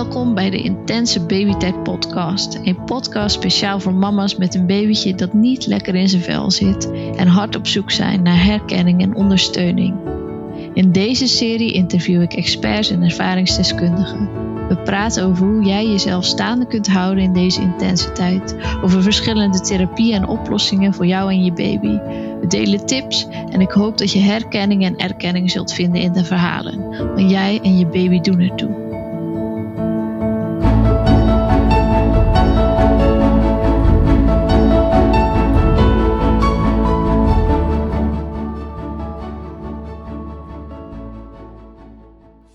Welkom bij de Intense Babytijd podcast. Een podcast speciaal voor mama's met een babytje dat niet lekker in zijn vel zit en hard op zoek zijn naar herkenning en ondersteuning. In deze serie interview ik experts en ervaringsdeskundigen. We praten over hoe jij jezelf staande kunt houden in deze intense tijd, over verschillende therapieën en oplossingen voor jou en je baby. We delen tips en ik hoop dat je herkenning en erkenning zult vinden in de verhalen, want jij en je baby doen ertoe.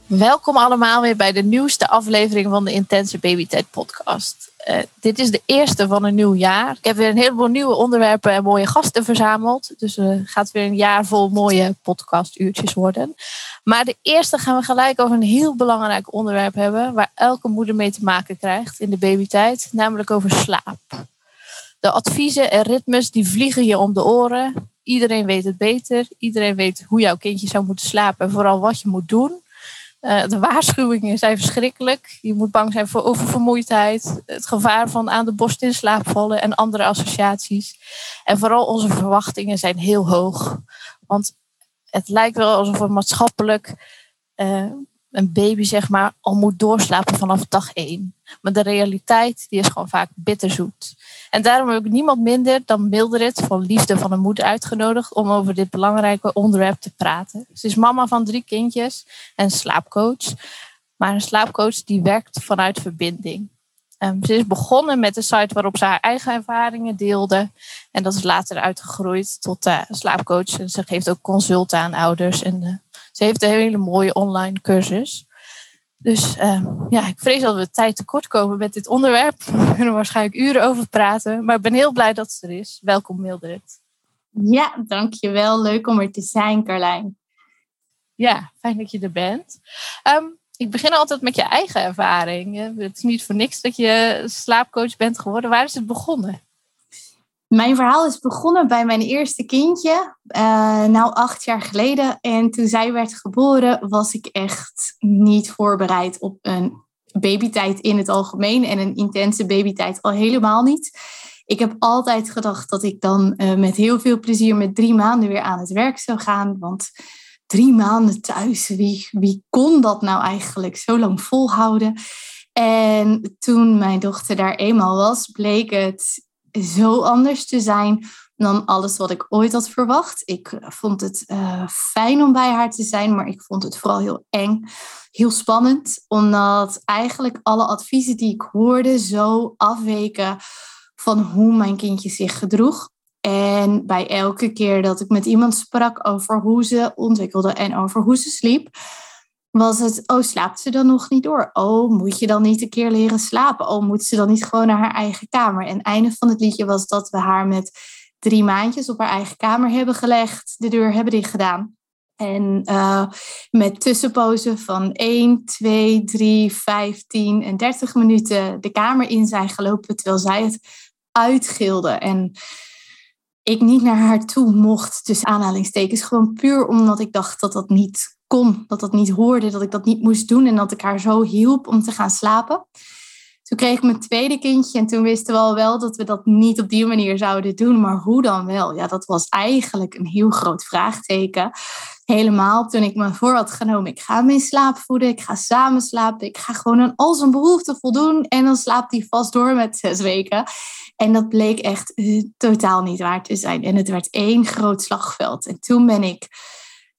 Welkom allemaal weer bij de nieuwste aflevering van de Intense Babytijd podcast. Uh, dit is de eerste van een nieuw jaar. Ik heb weer een heleboel nieuwe onderwerpen en mooie gasten verzameld. Dus het gaat weer een jaar vol mooie podcastuurtjes worden. Maar de eerste gaan we gelijk over een heel belangrijk onderwerp hebben... waar elke moeder mee te maken krijgt in de babytijd. Namelijk over slaap. De adviezen en ritmes die vliegen je om de oren. Iedereen weet het beter. Iedereen weet hoe jouw kindje zou moeten slapen en vooral wat je moet doen... Uh, de waarschuwingen zijn verschrikkelijk. Je moet bang zijn voor oververmoeidheid, het gevaar van aan de borst in slaap vallen en andere associaties. En vooral onze verwachtingen zijn heel hoog. Want het lijkt wel alsof we maatschappelijk uh, een baby zeg maar al moet doorslapen vanaf dag één. Maar de realiteit die is gewoon vaak bitterzoet. En daarom heb ik niemand minder dan Mildred van Liefde van een Moeder uitgenodigd om over dit belangrijke onderwerp te praten. Ze is mama van drie kindjes en slaapcoach. Maar een slaapcoach die werkt vanuit verbinding. Um, ze is begonnen met een site waarop ze haar eigen ervaringen deelde. En dat is later uitgegroeid tot uh, slaapcoach. En ze geeft ook consulten aan ouders. En uh, ze heeft een hele mooie online cursus. Dus uh, ja, ik vrees dat we tijd tekort komen met dit onderwerp. We kunnen waarschijnlijk uren over praten. Maar ik ben heel blij dat ze er is. Welkom Mildred. Ja, dankjewel. Leuk om er te zijn, Carlijn. Ja, fijn dat je er bent. Um, ik begin altijd met je eigen ervaring. Het is niet voor niks dat je slaapcoach bent geworden. Waar is het begonnen? Mijn verhaal is begonnen bij mijn eerste kindje, uh, nou acht jaar geleden. En toen zij werd geboren, was ik echt niet voorbereid op een babytijd in het algemeen en een intense babytijd al helemaal niet. Ik heb altijd gedacht dat ik dan uh, met heel veel plezier met drie maanden weer aan het werk zou gaan. Want drie maanden thuis, wie kon dat nou eigenlijk zo lang volhouden? En toen mijn dochter daar eenmaal was, bleek het zo anders te zijn dan alles wat ik ooit had verwacht. Ik eh, vond het uh, fijn om bij haar te zijn, maar ik vond het vooral heel eng, heel spannend, omdat eigenlijk alle adviezen die ik hoorde zo afweken van hoe mijn kindje zich gedroeg. En bij elke keer dat ik met iemand sprak over hoe ze ontwikkelde en over hoe ze sliep, was het, oh, slaapt ze dan nog niet door? Oh, moet je dan niet een keer leren slapen? Oh, moet ze dan niet gewoon naar haar eigen kamer? En het einde van het liedje was dat we haar met drie maandjes op haar eigen kamer hebben gelegd, de deur hebben dicht gedaan. En uh, met tussenpozen van 1, 2, 3, 15 en 30 minuten de kamer in zijn gelopen terwijl zij het uitgilde. En ik niet naar haar toe mocht, dus aanhalingstekens. Gewoon puur omdat ik dacht dat dat niet kon, dat dat niet hoorde, dat ik dat niet moest doen en dat ik haar zo hielp om te gaan slapen. Toen kreeg ik mijn tweede kindje en toen wisten we al wel dat we dat niet op die manier zouden doen, maar hoe dan wel? Ja, dat was eigenlijk een heel groot vraagteken. Helemaal toen ik me voor had genomen, ik ga mijn slaap voeden, ik ga samen slapen, ik ga gewoon aan al zijn behoeften voldoen en dan slaapt hij vast door met zes weken. En dat bleek echt uh, totaal niet waar te zijn. En het werd één groot slagveld. En toen ben ik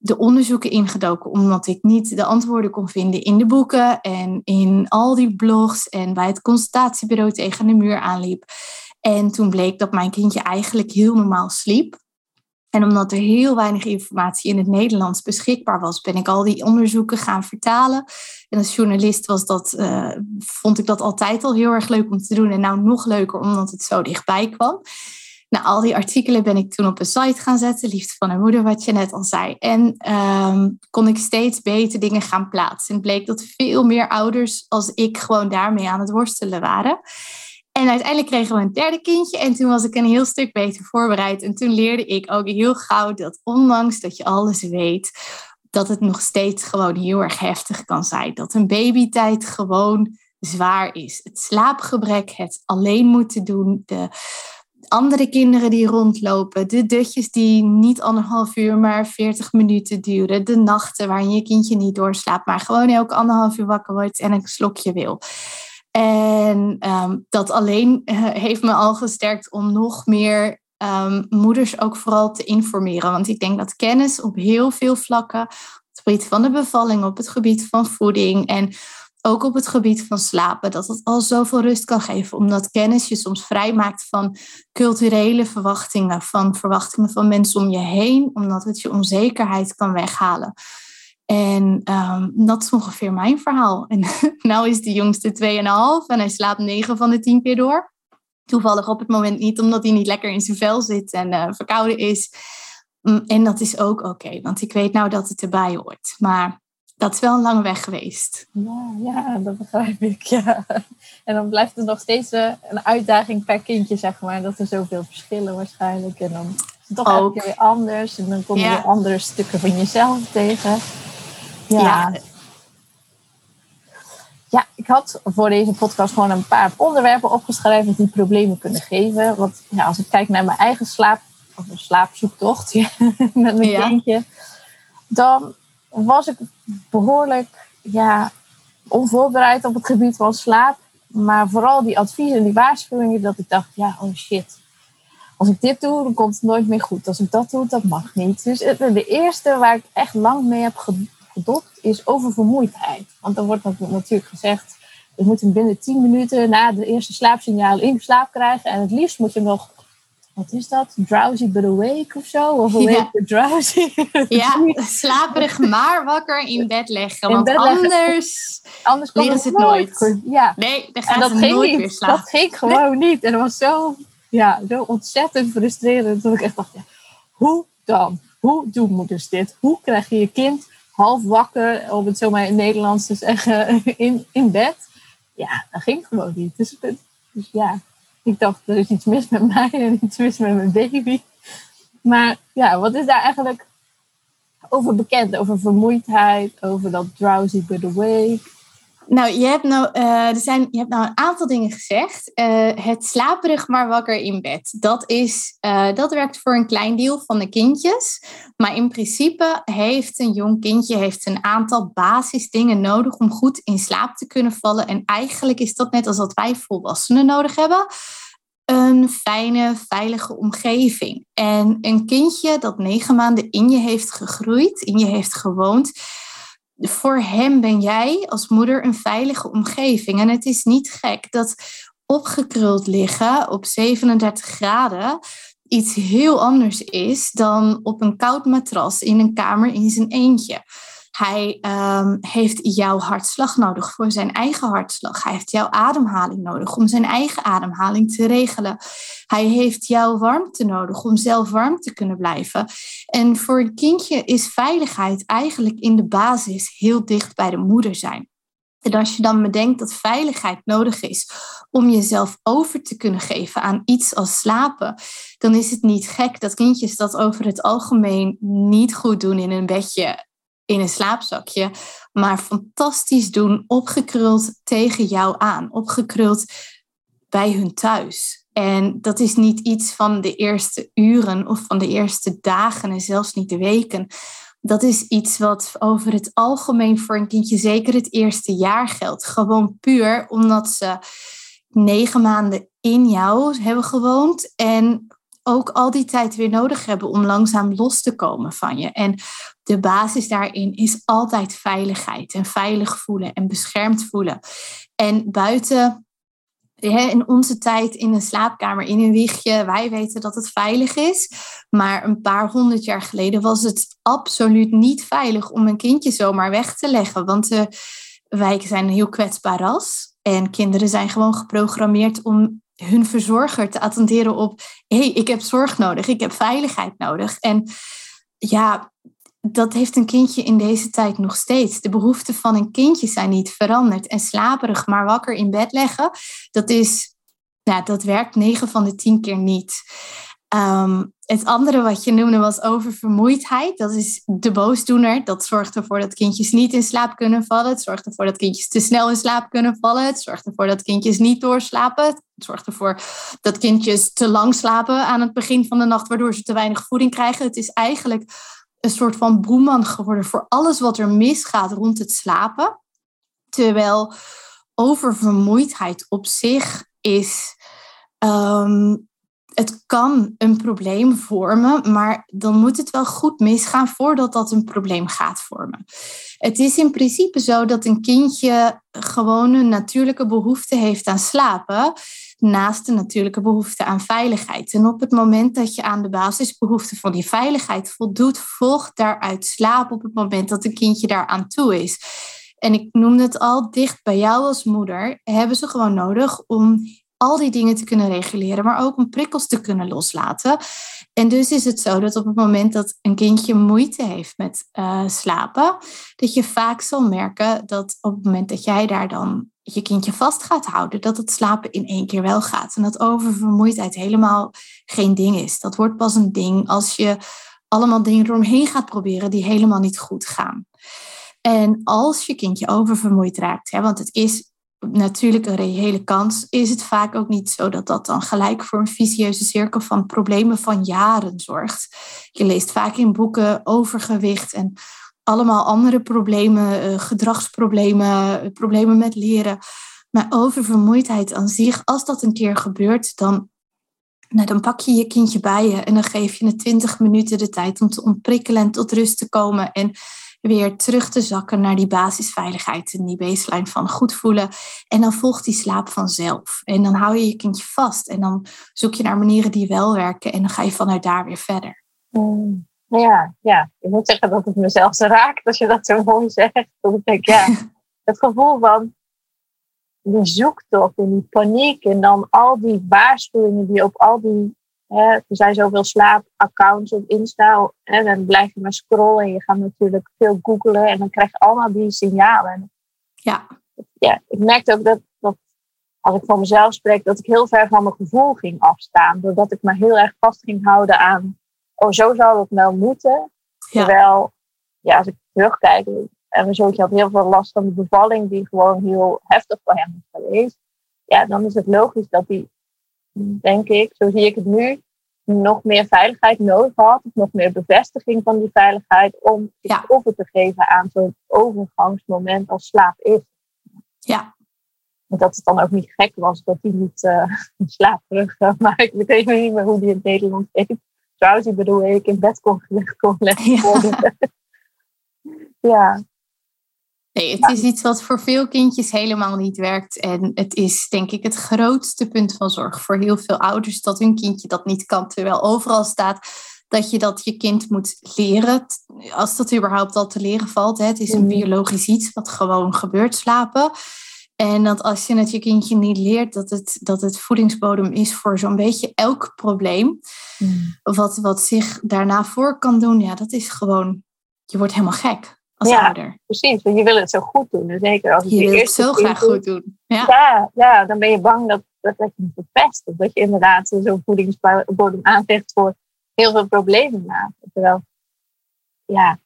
de onderzoeken ingedoken, omdat ik niet de antwoorden kon vinden in de boeken en in al die blogs en bij het consultatiebureau tegen de muur aanliep. En toen bleek dat mijn kindje eigenlijk heel normaal sliep. En omdat er heel weinig informatie in het Nederlands beschikbaar was, ben ik al die onderzoeken gaan vertalen. En als journalist was dat, uh, vond ik dat altijd al heel erg leuk om te doen. En nou nog leuker omdat het zo dichtbij kwam. Nou, al die artikelen ben ik toen op een site gaan zetten, Liefde van haar moeder, wat je net al zei. En um, kon ik steeds beter dingen gaan plaatsen. En bleek dat veel meer ouders als ik gewoon daarmee aan het worstelen waren. En uiteindelijk kregen we een derde kindje en toen was ik een heel stuk beter voorbereid. En toen leerde ik ook heel gauw dat ondanks dat je alles weet, dat het nog steeds gewoon heel erg heftig kan zijn. Dat een babytijd gewoon zwaar is. Het slaapgebrek, het alleen moeten doen, de andere kinderen die rondlopen, de dutjes die niet anderhalf uur, maar 40 minuten duren, de nachten waarin je kindje niet doorslaapt, maar gewoon elke anderhalf uur wakker wordt en een slokje wil. En ehm, dat alleen eh, heeft me al gesterkt om nog meer ehm, moeders ook vooral te informeren. Want ik denk dat kennis op heel veel vlakken, op het gebied van de bevalling, op het gebied van voeding en ook op het gebied van slapen, dat het al zoveel rust kan geven, omdat kennis je soms vrijmaakt van culturele verwachtingen, van verwachtingen van mensen om je heen, omdat het je onzekerheid kan weghalen. En um, dat is ongeveer mijn verhaal. En nou is de jongste 2,5 en hij slaapt 9 van de 10 keer door. Toevallig op het moment niet, omdat hij niet lekker in zijn vel zit en uh, verkouden is. Mm, en dat is ook oké, want ik weet nou dat het erbij hoort. Maar dat is wel een lange weg geweest. Ja, ja, dat begrijp ik. Ja. En dan blijft het nog steeds eh, een uitdaging per kindje, zeg maar. Dat er zoveel verschillen waarschijnlijk. En dan is het toch ook weer anders. En dan kom je andere stukken van jezelf tegen. Ja. ja. ja. ik had voor deze podcast gewoon een paar onderwerpen opgeschreven die problemen kunnen geven. Want ja, als ik kijk naar mijn eigen slaap, of een slaapzoektocht met mijn kindje, dan was ik behoorlijk ja, onvoorbereid op het gebied van slaap. Maar vooral die adviezen en die waarschuwingen, dat ik dacht, ja, oh shit. Als ik dit doe, dan komt het nooit meer goed. Als ik dat doe, dat mag niet. Dus de eerste waar ik echt lang mee heb gedopt, is over vermoeidheid. Want dan wordt natuurlijk gezegd, je moet hem binnen 10 minuten na de eerste slaapsignaal in slaap krijgen. En het liefst moet je nog wat is dat? Drowsy but awake of zo? Of awake but drowsy? ja, slaperig maar wakker in bed leggen. want anders, anders leren ze het nooit. Ja. Nee, dan gaan ze nooit niet. weer slapen. Dat ging gewoon niet. En dat was zo, ja, zo ontzettend frustrerend. Dat ik echt dacht, ja, hoe dan? Hoe doen moeders dit? Hoe krijg je je kind half wakker, om het zo maar in Nederlands te zeggen, in, in bed? Ja, dat ging gewoon niet. Dus, dus ja, ik dacht, er is iets mis met mij en iets mis met mijn baby. Maar ja, wat is daar eigenlijk over bekend? Over vermoeidheid, over dat drowsy but awake? Nou, je hebt nou, uh, er zijn, je hebt nou een aantal dingen gezegd. Uh, het slaperig maar wakker in bed. Dat, is, uh, dat werkt voor een klein deel van de kindjes. Maar in principe heeft een jong kindje heeft een aantal basisdingen nodig om goed in slaap te kunnen vallen. En eigenlijk is dat net als wat wij volwassenen nodig hebben. Een fijne, veilige omgeving. En een kindje dat negen maanden in je heeft gegroeid, in je heeft gewoond voor hem ben jij als moeder een veilige omgeving. En het is niet gek dat opgekruld liggen op 37 graden iets heel anders is dan op een koud matras in een kamer in zijn eentje. Hij um, heeft jouw hartslag nodig voor zijn eigen hartslag. Hij heeft jouw ademhaling nodig om zijn eigen ademhaling te regelen. Hij heeft jouw warmte nodig om zelf warm te kunnen blijven. En voor een kindje is veiligheid eigenlijk in de basis heel dicht bij de moeder zijn. En als je dan bedenkt dat veiligheid nodig is om jezelf over te kunnen geven aan iets als slapen, dan is het niet gek dat kindjes dat over het algemeen niet goed doen in een bedje in een slaapzakje, maar fantastisch doen, opgekruld tegen jou aan, opgekruld bij hun thuis. En dat is niet iets van de eerste uren of van de eerste dagen en zelfs niet de weken. Dat is iets wat over het algemeen voor een kindje zeker het eerste jaar geldt. Gewoon puur omdat ze negen maanden in jou hebben gewoond en ook al die tijd weer nodig hebben om langzaam los te komen van je. En de basis daarin is altijd veiligheid en veilig voelen en beschermd voelen. En buiten in onze tijd in een slaapkamer, in een wiegje, wij weten dat het veilig is. Maar een paar honderd jaar geleden was het absoluut niet veilig om een kindje zomaar weg te leggen. Want de wijken zijn een heel kwetsbaar ras. En kinderen zijn gewoon geprogrammeerd om hun verzorger te attenderen op: hé, hey, ik heb zorg nodig, ik heb veiligheid nodig. En ja, dat heeft een kindje in deze tijd nog steeds. De behoeften van een kindje zijn niet veranderd. En slaperig maar wakker in bed leggen, dat, is, ja, dat werkt 9 van de 10 keer niet. Ehm, het andere wat je noemde was oververmoeidheid. Dat is de boosdoener. Dat zorgt ervoor dat kindjes niet in slaap kunnen vallen. Het zorgt ervoor dat kindjes te snel in slaap kunnen vallen. Het zorgt ervoor dat kindjes niet doorslapen. Het zorgt ervoor dat kindjes te lang slapen aan het begin van de nacht, waardoor ze te weinig voeding krijgen. Het is eigenlijk een soort van boeman geworden voor alles wat er misgaat rond het slapen. Terwijl oververmoeidheid op zich is. Ehm, het kan een probleem vormen, maar dan moet het wel goed misgaan voordat dat een probleem gaat vormen. Het is in principe zo dat een kindje gewoon een natuurlijke behoefte heeft aan slapen, naast de natuurlijke behoefte aan veiligheid. En op het moment dat je aan de basisbehoefte van die veiligheid voldoet, volgt daaruit slaap op het moment dat een kindje daar aan toe is. En ik noemde het al, dicht bij jou als moeder hebben ze gewoon nodig om al die dingen te kunnen reguleren, maar ook om prikkels te kunnen loslaten. En dus is het zo dat op het moment dat een kindje moeite heeft met uh, slapen, dat je vaak zal merken dat op het moment dat jij daar dan je kindje vast gaat houden, dat het slapen in één keer wel gaat. En dat oververmoeidheid helemaal geen ding is. Dat wordt pas een ding als je allemaal dingen eromheen gaat proberen die helemaal niet goed gaan. En als je kindje oververmoeid raakt, hè, want het is natuurlijk een reële kans, is het vaak ook niet zo dat dat dan gelijk voor een vicieuze cirkel van problemen van jaren zorgt. Je leest vaak in boeken overgewicht en allemaal andere problemen, eh, gedragsproblemen, problemen met leren. Maar oververmoeidheid aan zich, als dat een keer gebeurt, dan, nou, dan pak je je kindje bij je en dan geef je het 20 minuten de tijd om te ontprikkelen en tot rust te komen. En weer terug te zakken naar die basisveiligheid en die baseline van goed voelen. En dan volgt die slaap vanzelf. En dan hou je je kindje vast en dan zoek je naar manieren die wel werken en dan ga je vanuit daar weer verder. Mm, ja, ja, ik moet zeggen dat het mezelf raakt als je dat zo mooi zegt. Dat ik denk, ja, het gevoel van die zoektocht en die paniek en dan al die waarschuwingen die op al die Hè, er zijn zoveel slaapaccounts op Insta. En dan blijf je maar scrollen. En je gaat natuurlijk veel googlen. En dan krijg je allemaal die signalen. Ja. ja ik merkte ook dat, dat, als ik voor mezelf spreek, dat ik heel ver van mijn gevoel ging afstaan. Doordat ik me heel erg vast ging houden aan, oh, zo zou het wel moeten. Terwijl, ja, als ik terugkijk, en mijn zoontje had heel veel last van de bevalling, die gewoon heel heftig voor hem is geweest. Ja, dan is het logisch dat hij denk ik, zo zie ik het nu, nog meer veiligheid nodig had. Of nog meer bevestiging van die veiligheid om ja. over te geven aan zo'n overgangsmoment als slaap is. Ja. Dat het dan ook niet gek was dat hij niet uh, slaap terug, maar ik weet even niet meer hoe die in Nederland heet. Trouwens, ik bedoel, ik in bed kon gelegd kon leggen. Ja. ja. Nee, het is iets wat voor veel kindjes helemaal niet werkt. En het is denk ik het grootste punt van zorg voor heel veel ouders dat hun kindje dat niet kan. Terwijl overal staat dat je dat je kind moet leren. Als dat überhaupt al te leren valt. Hè. Het is een mm. biologisch iets wat gewoon gebeurt, slapen. En dat als je het je kindje niet leert, dat het, dat het voedingsbodem is voor zo'n beetje elk probleem. Mm. Wat, wat zich daarna voor kan doen, ja, dat is gewoon, je wordt helemaal gek als ja, ouder. Precies, want je wil het zo goed doen. Dus zeker als je, je wil het zo graag goed doen. Ja. ja. Ja, dan ben je bang dat, dat, dat je het verpest. Of dat je inderdaad zo'n voedingsbodem aanvecht voor heel veel problemen maakt. Terwijl, ja,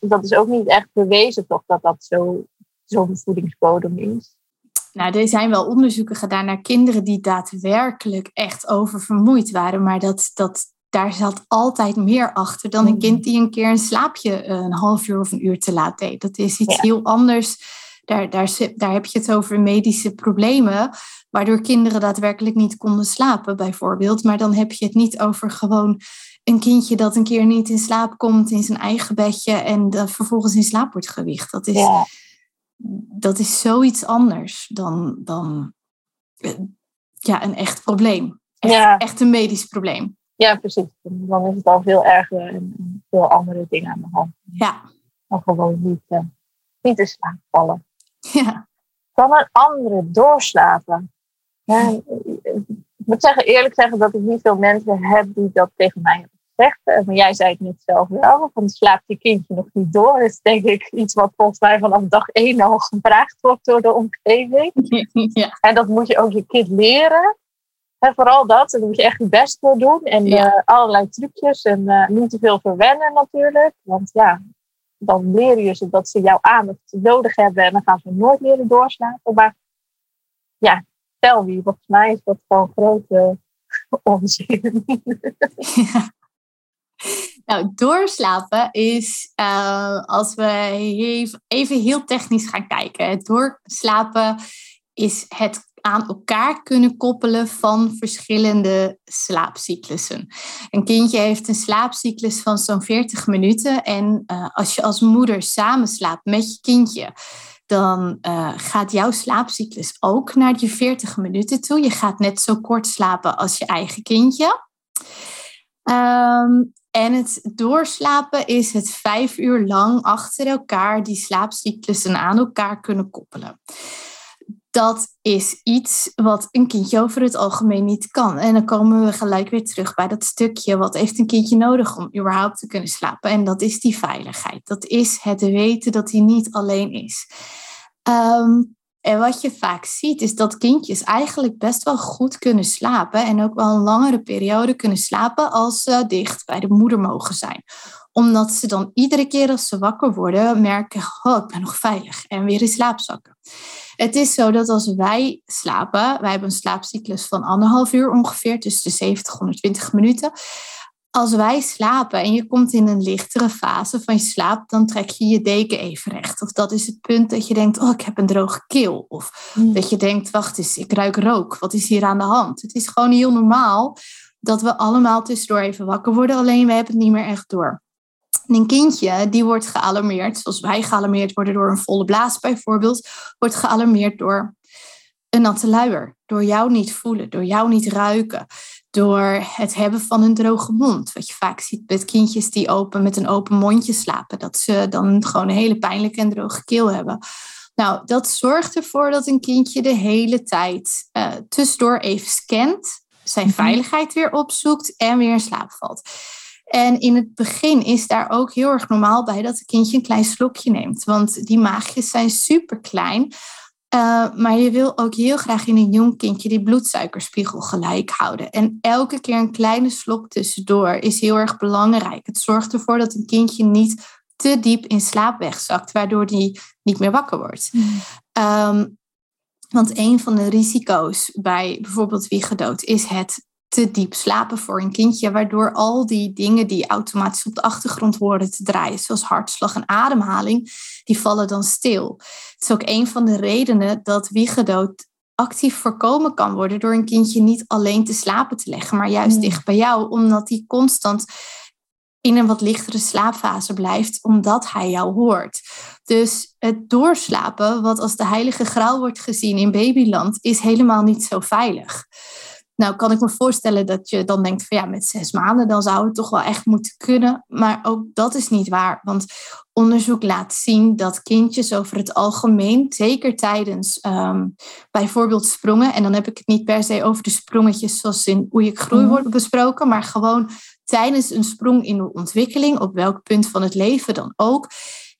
dat is ook niet echt bewezen toch dat dat zo'n zo voedingsbodem is. Nou, er zijn wel onderzoeken gedaan naar kinderen die daadwerkelijk echt oververmoeid waren, maar dat, dat daar zat altijd meer achter dan een kind mm. die een keer een slaapje eh, een half uur of een uur te laat deed. Dat is iets heel anders. Daar, daar, daar heb je het over medische problemen, waardoor kinderen daadwerkelijk niet konden slapen, bijvoorbeeld. Maar dan heb je het niet over gewoon een kindje dat een keer niet in slaap komt in zijn eigen bedje en dat vervolgens in slaap wordt gewicht. Dat is, dat is zoiets anders dan, dan eh, ja, een echt probleem. Echt, echt een medisch probleem. Ja, precies. Dan is het al veel erger en veel andere dingen aan de hand. Ja. Dan gewoon niet, uh, niet in slaap vallen. Ja. Kan een andere doorslapen? ik moet zeggen, eerlijk zeggen dat ik niet veel mensen heb die dat tegen mij hebben gezegd. Eh, maar jij zei het net zelf wel, van slaapt je kindje nog niet door? Dat is denk ik iets wat volgens mij vanaf dag één al gevraagd wordt door de omgeving. Ja. En dat moet je ook je kind leren. En vooral dat, dan moet je echt je best voor doen. En ja. allerlei trucjes en niet te veel verwennen natuurlijk. Want ja, dan leren je ze dat ze jouw aandacht nodig hebben en dan gaan ze nooit leren doorslapen. Maar ja, tel wie, volgens mij is dat gewoon grote onzin. Ja. Nou, doorslapen is, uh, als we even, heel technisch gaan kijken. Doorslapen is het aan elkaar kunnen koppelen van verschillende slaapcyclussen. Een kindje heeft een slaapcyclus van zo'n 40 minuten. En uh, als je als moeder samen slaapt met je kindje, dan uh, gaat jouw slaapcyclus ook naar die 40 minuten toe. Je gaat net zo kort slapen als je eigen kindje. Um, en het doorslapen is het vijf uur lang achter elkaar die slaapcyclussen aan elkaar kunnen koppelen dat is iets wat een kindje over het algemeen niet kan. En dan komen we gelijk weer terug bij dat stukje. Wat heeft een kindje nodig om überhaupt te kunnen slapen? En dat is die veiligheid. Dat is het weten dat hij niet alleen is. Ehm, en wat je vaak ziet, is dat kindjes eigenlijk best wel goed kunnen slapen. En ook wel een langere periode kunnen slapen als ze dicht bij de moeder mogen zijn omdat ze dan iedere keer als ze wakker worden merken, oh, ik ben nog veilig en weer in slaap zakken. Het is zo dat als wij slapen, wij hebben een slaapcyclus van anderhalf uur ongeveer, tussen de 70 en 120 minuten. Als wij slapen en je komt in een lichtere fase van je slaap, dan trek je je deken even recht. Of dat is het punt dat je denkt, oh, ik heb een droge keel. Of hmm. dat je denkt, wacht eens, ik ruik rook. Wat is hier aan de hand? Het is gewoon heel normaal dat we allemaal tussendoor even wakker worden, alleen we hebben het niet meer echt door een kindje die wordt gealarmeerd, zoals wij gealarmeerd worden door een volle blaas bijvoorbeeld, wordt gealarmeerd door een natte luier. Door jou niet voelen, door jou niet ruiken, door het hebben van een droge mond. Wat je vaak ziet met kindjes die open met een open mondje slapen, dat ze dan gewoon een hele pijnlijke en droge keel hebben. Nou, dat zorgt ervoor dat een kindje de hele tijd uh, tussendoor even scant, zijn mhm. veiligheid weer opzoekt en weer in slaap valt. En in het begin is daar ook heel erg normaal bij dat het kindje een klein slokje neemt. Want die maagjes zijn super klein. Uh, maar je wil ook heel graag in een jong kindje die bloedsuikerspiegel gelijk houden. En elke keer een kleine slok tussendoor is heel erg belangrijk. Het zorgt ervoor dat een kindje niet te diep in slaap wegzakt, waardoor die niet meer wakker wordt. Mm. Um, want een van de risico's bij bijvoorbeeld wiegedood is het te diep slapen voor een kindje, waardoor al die dingen die automatisch op de achtergrond worden te draaien, zoals hartslag en ademhaling, die vallen dan stil. Het is ook een van de redenen dat wiegedood actief voorkomen kan worden door een kindje niet alleen te slapen te leggen, maar juist hmm. dicht bij jou, omdat die constant in een wat lichtere slaapfase blijft, omdat hij jou hoort. Dus het doorslapen, wat als de heilige graal wordt gezien in babyland, is helemaal niet zo veilig. Nou, kan ik me voorstellen dat je dan denkt van ja, met zes maanden dan zou het toch wel echt moeten kunnen. Maar ook dat is niet waar. Want onderzoek laat zien dat kindjes over het algemeen, zeker tijdens um, bijvoorbeeld sprongen, en dan heb ik het niet per se over de sprongetjes zoals in hoe je groei mhm. wordt besproken, maar gewoon tijdens een sprong in de ontwikkeling, op welk punt van het leven dan ook,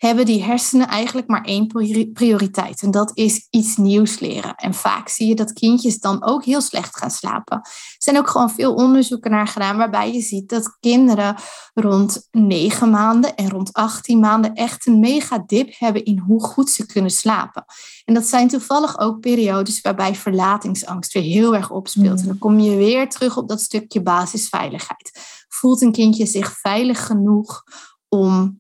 hebben die hersenen eigenlijk maar één prioriteit. En dat is iets nieuws leren. En vaak zie je dat kindjes dan ook heel slecht gaan slapen. Er zijn ook gewoon veel onderzoeken naar gedaan waarbij je ziet dat kinderen rond 9 maanden en rond 18 maanden echt een mega dip hebben in hoe goed ze kunnen slapen. En dat zijn toevallig ook periodes waarbij verlatingsangst weer heel erg opspeelt. En dan kom je weer terug op dat stukje basisveiligheid. Voelt een kindje zich veilig genoeg om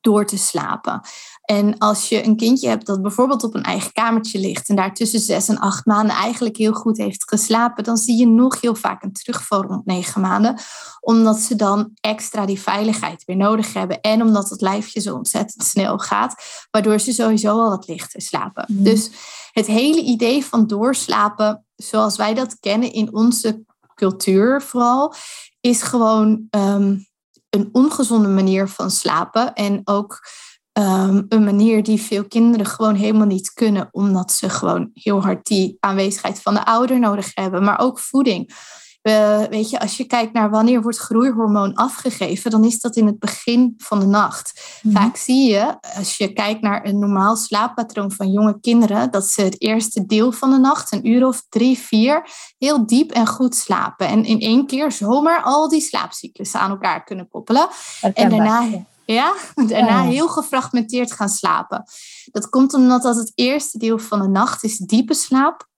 door te slapen. En als je een kindje hebt dat bijvoorbeeld op een eigen kamertje ligt en daar tussen zes en acht maanden eigenlijk heel goed heeft geslapen, dan zie je nog heel vaak een terugval rond negen maanden, omdat ze dan extra die veiligheid weer nodig hebben en omdat het lijfje zo ontzettend snel gaat, waardoor ze sowieso al wat lichter slapen. Mhm. Dus het hele idee van doorslapen, zoals wij dat kennen in onze cultuur vooral, is gewoon ehm, een ongezonde manier van slapen. En ook ehm, een manier die veel kinderen gewoon helemaal niet kunnen, omdat ze gewoon heel hard die aanwezigheid van de ouder nodig hebben. Maar ook voeding. Weet je, als je kijkt naar wanneer wordt groeihormoon afgegeven, dan is dat in het begin van de nacht. Mhm. Vaak zie je, als je kijkt naar een normaal slaappatroon van jonge kinderen, dat ze het eerste deel van de nacht, een uur of drie, vier, heel diep en goed slapen. En in één keer zomaar al die slaapcyclussen aan elkaar kunnen koppelen. En daarna, ja, daarna heel gefragmenteerd gaan slapen. Dat komt omdat dat het eerste deel van de nacht is diepe slaap.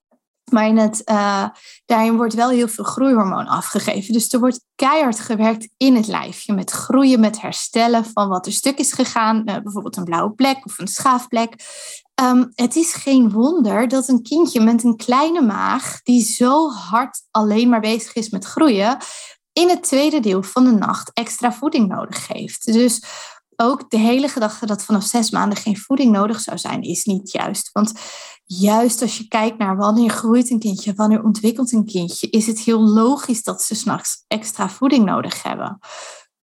Maar in het, uh, daarin wordt wel heel veel groeihormoon afgegeven. Dus er wordt keihard gewerkt in het lijfje. Met groeien, met herstellen van wat er stuk is gegaan. Uh, bijvoorbeeld een blauwe plek of een schaafplek. Um, het is geen wonder dat een kindje met een kleine maag, die zo hard alleen maar bezig is met groeien, in het tweede deel van de nacht extra voeding nodig heeft. Dus ook de hele gedachte dat vanaf zes maanden geen voeding nodig zou zijn, is niet juist. Want juist als je kijkt naar wanneer groeit een kindje, wanneer ontwikkelt een kindje, is het heel logisch dat ze s'nachts extra voeding nodig hebben.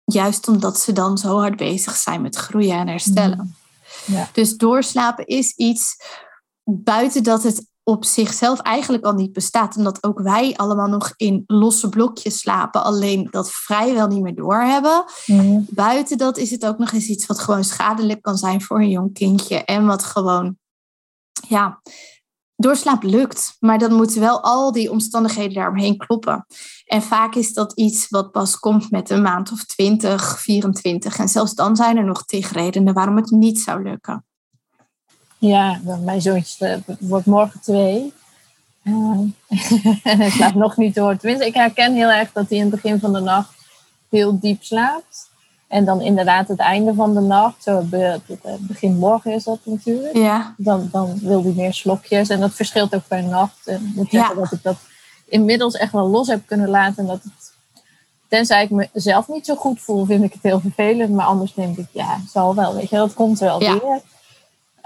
Juist omdat ze dan zo hard bezig zijn met groeien en herstellen. Mm. Ja. Dus doorslapen is iets buiten dat het op zichzelf eigenlijk al niet bestaat. Omdat ook wij allemaal nog in losse blokjes slapen, alleen dat vrijwel niet meer doorhebben. Mm. Buiten dat is het ook nog eens iets wat gewoon schadelijk kan zijn voor een jong kindje. En wat gewoon, ja, doorslaap lukt. Maar dan moeten wel al die omstandigheden daaromheen kloppen. En vaak is dat iets wat pas komt met een maand of 20, 24. En zelfs dan zijn er nog tegenredenen waarom het niet zou lukken. Ja, mijn zoontje wordt morgen twee. Uh, en hij slaapt nog niet door. Tenminste, ik herken heel erg dat hij in het begin van de nacht heel diep slaapt. En dan inderdaad het einde van de nacht, zo begin morgen is dat natuurlijk. Ja. Dan, dan wil hij meer slokjes. En dat verschilt ook per nacht. En ik moet zeggen dat ik dat inmiddels echt wel los heb kunnen laten. En dat het, tenzij ik mezelf niet zo goed voel, vind ik het heel vervelend. Maar anders denk ik, ja, zal wel. Weet je, dat komt wel weer.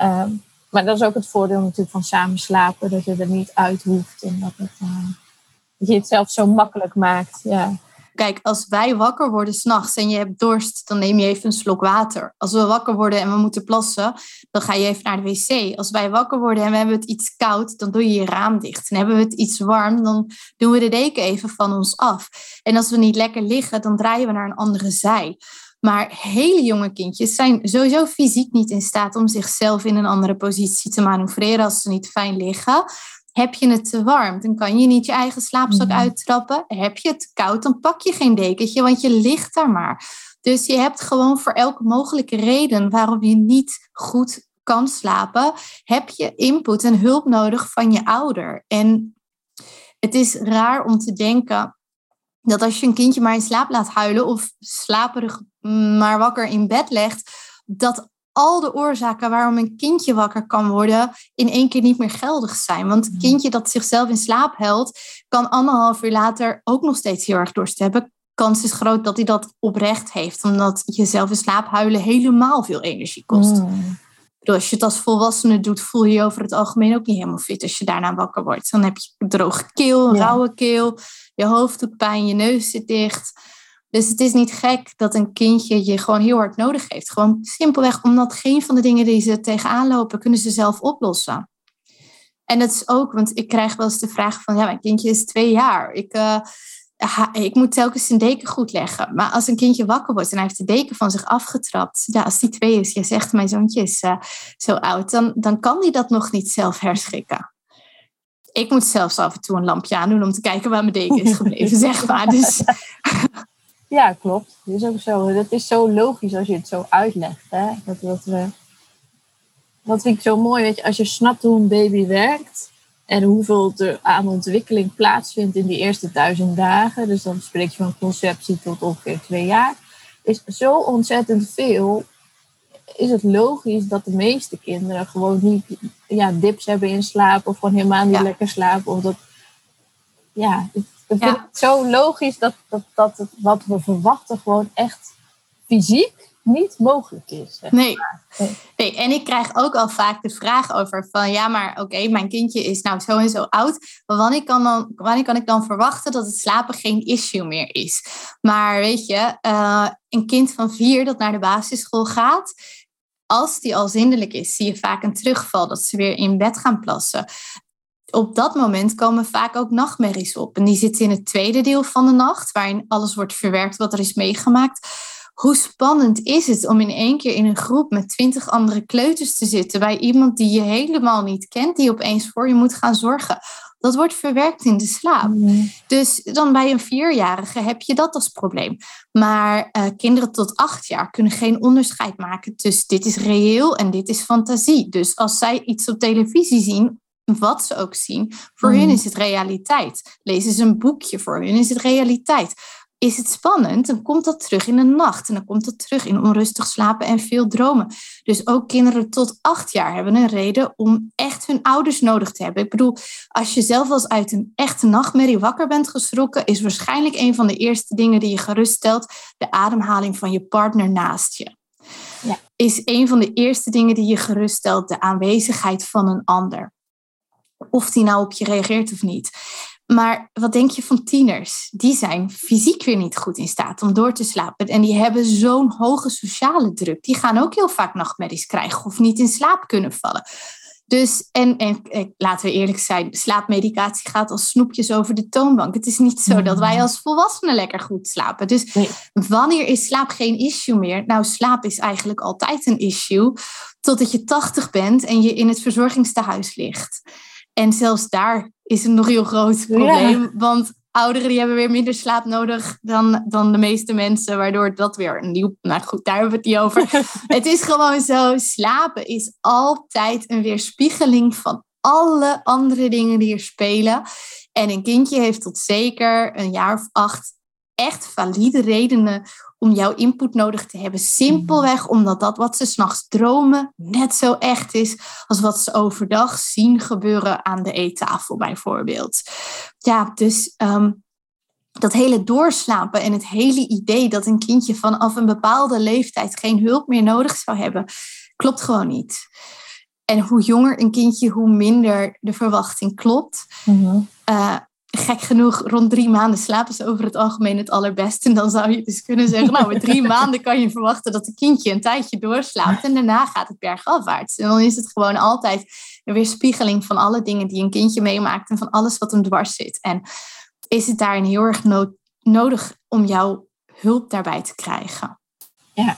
Um, maar dat is ook het voordeel natuurlijk van samen slapen. Dat je er niet uit hoeft. En dat, het, uh, dat je het zelf zo makkelijk maakt. Ja. Kijk, als wij wakker worden s'nachts en je hebt dorst, dan neem je even een slok water. Als we wakker worden en we moeten plassen, dan ga je even naar de wc. Als wij wakker worden en we hebben het iets koud, dan doe je je raam dicht. En hebben we het iets warm, dan doen we de deken even van ons af. En als we niet lekker liggen, dan draaien we naar een andere zij. Maar hele jonge kindjes zijn sowieso fysiek niet in staat om zichzelf in een andere positie te manoeuvreren als ze niet fijn liggen. Heb je het te warm, dan kan je niet je eigen slaapzak mhm. uittrappen. Heb je het te koud, dan pak je geen dekentje, want je ligt daar maar. Dus je hebt gewoon voor elke mogelijke reden waarom je niet goed kan slapen, heb je input en hulp nodig van je ouder. En het is raar om te denken dat als je een kindje maar in slaap laat huilen of slaperig maar wakker in bed legt, dat al de oorzaken waarom een kindje wakker kan worden in één keer niet meer geldig zijn. Want een mm. kindje dat zichzelf in slaap helpt, kan anderhalf uur later ook nog steeds heel erg dorst hebben. Kans is groot dat hij dat oprecht heeft, omdat jezelf in slaap huilen helemaal veel energie kost. Mm. Als je het als volwassene doet, voel je je over het algemeen ook niet helemaal fit als je daarna wakker wordt. Dan heb je droge keel, rauwe keel, je hoofd doet pijn, je neus zit dicht. Dus het is niet gek dat een kindje je gewoon heel hard nodig heeft. Gewoon simpelweg omdat geen van de dingen die ze tegenaan lopen, kunnen ze zelf oplossen. En dat is ook, want ik krijg wel eens de vraag van, ja, mijn kindje is twee jaar. Ik, uh, ik moet telkens zijn deken goed leggen. Maar als een kindje wakker wordt en hij heeft de deken van zich afgetrapt, ja, als die twee is, je zegt mijn zoontje is uh, zo oud, dan, dan kan hij dat nog niet zelf herschikken. Ik moet zelfs af en toe een lampje aandoen om te kijken waar mijn deken is gebleven, zeg maar. Dus ja, klopt. Dat is ook zo. Dat is zo logisch als je het zo uitlegt. Hè? Dat, dat, we, dat vind ik zo mooi. Weet je, als je snapt hoe een baby werkt en hoeveel er aan ontwikkeling plaatsvindt in die eerste duizend dagen. Dus dan spreek je van conceptie tot ongeveer twee jaar. Is zo ontzettend veel. Is het logisch dat de meeste kinderen gewoon niet ja, dips hebben in slaap of gewoon helemaal niet lekker slapen? Of dat, ja, ik vind het zo logisch dat, dat, dat het, wat we verwachten gewoon echt fysiek niet mogelijk is. Nee. nee. En ik krijg ook al vaak de vraag over van ja, maar oké, mijn kindje is nou zo en zo oud. Wanneer kan, dan, wanneer kan ik dan verwachten dat het slapen geen issue meer is? Maar weet je, uh, een kind van vier dat naar de basisschool gaat, als die al zindelijk is, zie je vaak een terugval dat ze weer in bed gaan plassen op dat moment komen vaak ook nachtmerries op. En die zitten in het tweede deel van de nacht, waarin alles wordt verwerkt wat er is meegemaakt. Hoe spannend is het om in één keer in een groep met twintig andere kleuters te zitten bij iemand die je helemaal niet kent, die opeens voor je moet gaan zorgen? Dat wordt verwerkt in de slaap. Mm. Dus dan bij een vierjarige heb je dat als probleem. Maar uh, kinderen tot acht jaar kunnen geen onderscheid maken tussen dit is reëel en dit is fantasie. Dus als zij iets op televisie zien, wat ze ook zien, voor hun mm. is het realiteit. Lezen ze een boekje, voor hun is het realiteit. Is het spannend, dan komt dat terug in de nacht. En dan komt dat terug in onrustig slapen en veel dromen. Dus ook kinderen tot acht jaar hebben een reden om echt hun ouders nodig te hebben. Ik bedoel, als je zelf als uit een echte nachtmerrie wakker bent geschrokken, is waarschijnlijk een van de eerste dingen die je geruststelt de ademhaling van je partner naast je. Ja. Is een van de eerste dingen die je geruststelt de aanwezigheid van een ander of die nou op je reageert of niet. Maar wat denk je van tieners? Die zijn fysiek weer niet goed in staat om door te slapen. En die hebben zo'n hoge sociale druk. Die gaan ook heel vaak nachtmerries krijgen of niet in slaap kunnen vallen. Dus, en, en, laten we eerlijk zijn, slaapmedicatie gaat als snoepjes over de toonbank. Het is niet zo dat wij mm. als volwassenen lekker goed slapen. Dus wanneer is slaap geen issue meer? Nou, slaap is eigenlijk altijd een issue. Totdat je 80 bent en je in het verzorgingstehuis ligt. En zelfs daar is het nog heel groot probleem. Want ouderen die hebben weer minder slaap nodig dan, dan de meeste mensen. Waardoor dat weer een nieuw... Nou goed, daar hebben we het niet over. het is gewoon zo, slapen is altijd een weerspiegeling van alle andere dingen die er spelen. En een kindje heeft tot zeker een jaar of acht echt valide redenen om jouw input nodig te hebben. Simpelweg mhm. omdat dat wat ze s'nachts dromen net zo echt is als wat ze overdag zien gebeuren aan de eettafel bijvoorbeeld. Ja, dus ehm, dat hele doorslapen en het hele idee dat een kindje vanaf een bepaalde leeftijd geen hulp meer nodig zou hebben, klopt gewoon niet. En hoe jonger een kindje, hoe minder de verwachting klopt. Mm gek genoeg, rond drie maanden slapen ze over het algemeen het allerbest. En dan zou je dus kunnen zeggen, nou, met drie maanden kan je verwachten dat een kindje een tijdje doorslaapt. En daarna gaat het bergafwaarts. En dan is het gewoon altijd een weerspiegeling van alle dingen die een kindje meemaakt en van alles wat hem dwars zit. En is het daarin heel erg nodig om jouw hulp daarbij te krijgen? Ja,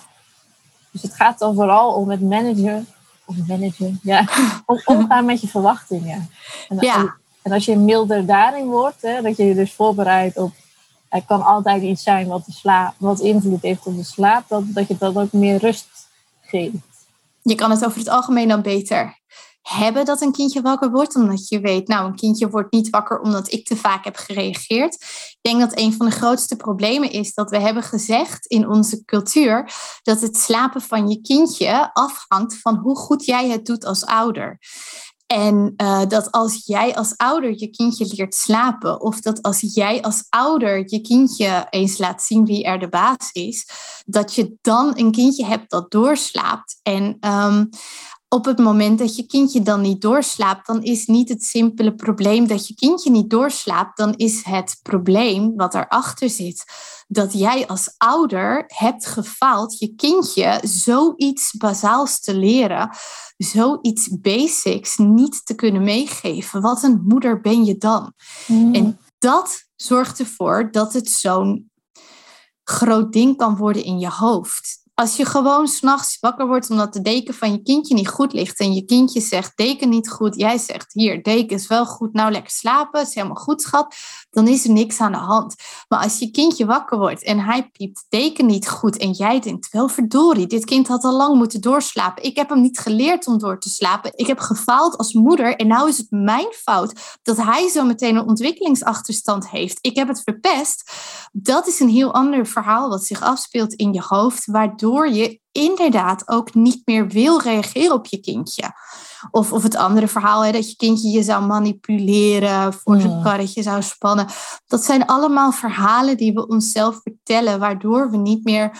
dus het gaat dan vooral om het managen, om managen, ja, om omgaan met je verwachtingen. En, ja. En als je milder daarin wordt, hè, dat je je dus voorbereidt op. Er kan altijd iets zijn wat, de wat invloed heeft op de slaap, dat, dat je dat ook meer rust geeft. Je kan het over het algemeen dan beter hebben dat een kindje wakker wordt. Omdat je weet, nou, een kindje wordt niet wakker omdat ik te vaak heb gereageerd. Ik denk dat een van de grootste problemen is dat we hebben gezegd in onze cultuur dat het slapen van je kindje afhangt van hoe goed jij het doet als ouder. En uh, dat als jij als ouder je kindje leert slapen, of dat als jij als ouder je kindje eens laat zien wie er de baas is, dat je dan een kindje hebt dat doorslaapt. En um, op het moment dat je kindje dan niet doorslaapt, dan is niet het simpele probleem dat je kindje niet doorslaapt, dan is het probleem wat erachter zit dat jij als ouder hebt gefaald je kindje zoiets bazaals te leren, zoiets basics niet te kunnen meegeven. Wat een moeder ben je dan? Mm. En dat zorgt ervoor dat het zo'n groot ding kan worden in je hoofd. Als je gewoon s'nachts wakker wordt omdat de deken van je kindje niet goed ligt en je kindje zegt deken niet goed, jij zegt hier deken is wel goed, nou lekker slapen, is helemaal goed schat, dan is er niks aan de hand. Maar als je kindje wakker wordt en hij piept deken niet goed en jij denkt wel verdorie, dit kind had al lang moeten doorslapen. Ik heb hem niet geleerd om door te slapen. Ik heb gefaald als moeder en nou is het mijn fout dat hij zo meteen een ontwikkelingsachterstand heeft. Ik heb het verpest. Dat is een heel ander verhaal wat zich afspeelt in je hoofd, waardoor waardoor je inderdaad ook niet meer wil reageren op je kindje. Of, of het andere verhaal, hè, dat je kindje je zou manipuleren, voor zijn karretje zou spannen. Dat zijn allemaal verhalen die we onszelf vertellen, waardoor we niet meer